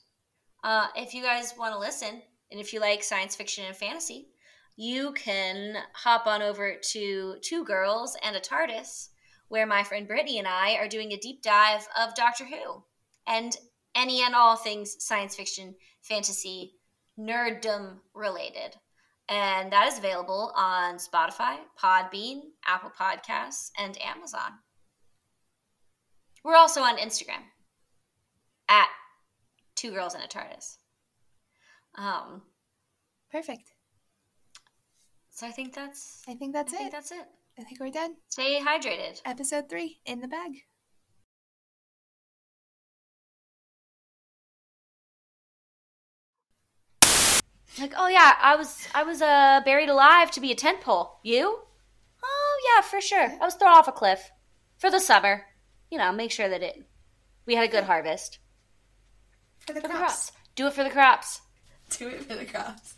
Uh, if you guys want to listen, and if you like science fiction and fantasy, you can hop on over to Two Girls and a TARDIS, where my friend Brittany and I are doing a deep dive of Doctor Who and any and all things science fiction, fantasy, nerddom related. And that is available on Spotify, Podbean, Apple Podcasts, and Amazon. We're also on Instagram at Two Girls in a TARDIS. Um, Perfect. so I think that's I think that's I think it. that's it. I think we're done. Stay hydrated. Episode three in the bag. Like, oh yeah, I was I was uh buried alive to be a tent pole. You? Oh yeah, for sure. I was thrown off a cliff for the summer. You know, make sure that it we had a good harvest For the for the crops. Do it for the crops. Do it for the crops.